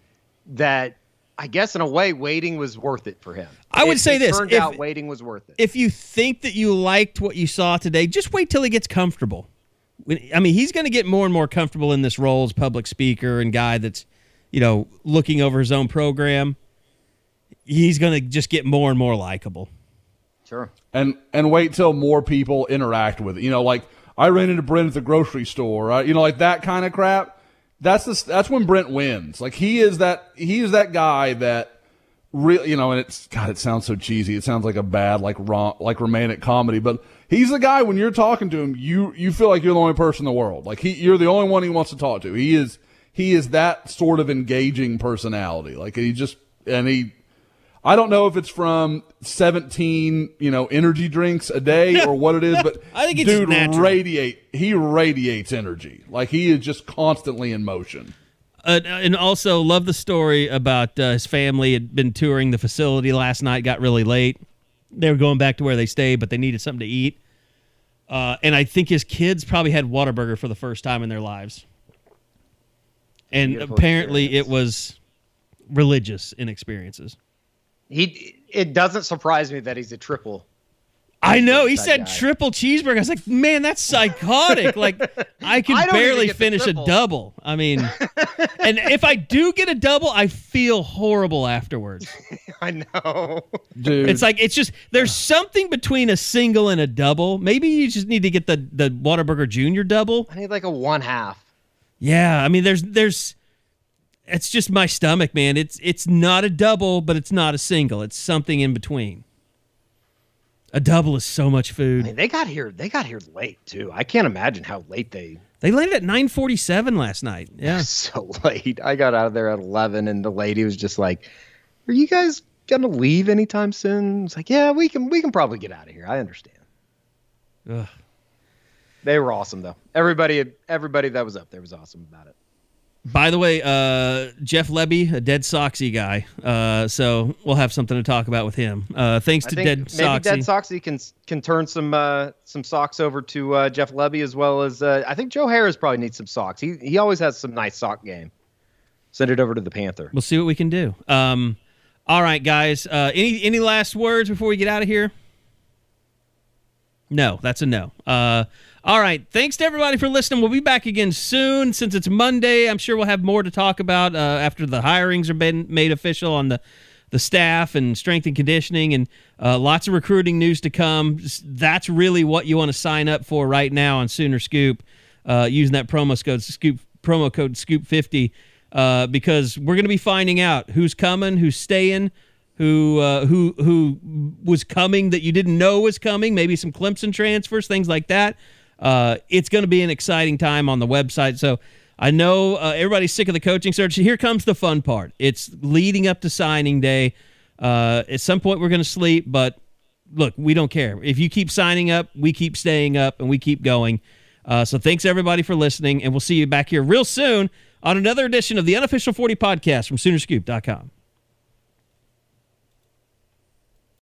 that I guess in a way, waiting was worth it for him. I would It- say it this, Turned if- out waiting was worth it. if you think that you liked what you saw today, just wait till he gets comfortable. I mean, he's going to get more and more comfortable in this role as public speaker and guy that's, you know, looking over his own program. He's going to just get more and more likable. Sure. and and wait till more people interact with it. You know, like I ran into Brent at the grocery store, right? You know, like that kind of crap. That's the that's when Brent wins. Like he is that he is that guy that really you know, and it's God, it sounds so cheesy. It sounds like a bad like rom, like romantic comedy, but he's the guy when you're talking to him, you you feel like you're the only person in the world. Like he you're the only one he wants to talk to. He is he is that sort of engaging personality. Like he just and he I don't know if it's from 17, you know, energy drinks a day or what it is, [LAUGHS] but I think it's dude natural. radiate he radiates energy. Like he is just constantly in motion. Uh, and also, love the story about uh, his family had been touring the facility last night, got really late. They were going back to where they stayed, but they needed something to eat. Uh, and I think his kids probably had Whataburger for the first time in their lives. And Beautiful apparently, experience. it was religious in experiences. He. It doesn't surprise me that he's a triple. I know. He said guy. triple cheeseburger. I was like, man, that's psychotic. [LAUGHS] like, I can I barely finish a double. I mean, [LAUGHS] and if I do get a double, I feel horrible afterwards. [LAUGHS] I know. Dude. It's like it's just there's something between a single and a double. Maybe you just need to get the the Whataburger Junior double. I need like a one half. Yeah, I mean there's there's it's just my stomach, man. It's it's not a double, but it's not a single. It's something in between. A double is so much I food. mean, they got here. They got here late too. I can't imagine how late they. They landed at 9:47 last night. Yeah. [LAUGHS] So late. I got out of there at eleven, and the lady was just like, "Are you guys gonna leave anytime soon?" It's like, "Yeah, we can. We can probably get out of here. I understand." Ugh. They were awesome though. Everybody, everybody that was up there was awesome about it. By the way, uh, Jeff Lebby, a DeadSoxy guy. Uh, so we'll have something to talk about with him. Uh, thanks I to Dead maybe Soxy. Dead Soxy can can turn some uh, some socks over to uh, Jeff Lebby as well as uh, I think Joe Harroz probably needs some socks. He he always has some nice sock game. Send it over to the Panther. We'll see what we can do. Um, all right, guys. Uh, any any last words before we get out of here? No, that's a no. Uh, all right. Thanks to everybody for listening. We'll be back again soon. Since it's Monday, I'm sure we'll have more to talk about uh, after the hirings are been made official on the the staff and strength and conditioning, and uh, lots of recruiting news to come. That's really what you want to sign up for right now on Sooner Scoop, uh, using that promo code Scoop promo code Scoop fifty, uh, because we're going to be finding out who's coming, who's staying, who uh, who who was coming that you didn't know was coming. Maybe some Clemson transfers, things like that. Uh, it's going to be an exciting time on the website. So I know uh, everybody's sick of the coaching search. Here comes the fun part. It's leading up to signing day. Uh, at some point, we're going to sleep, but look, we don't care. If you keep signing up, we keep staying up, and we keep going. Uh, so thanks everybody for listening, and we'll see you back here real soon on another edition of the Unofficial 40 podcast from Soonerscoop.com.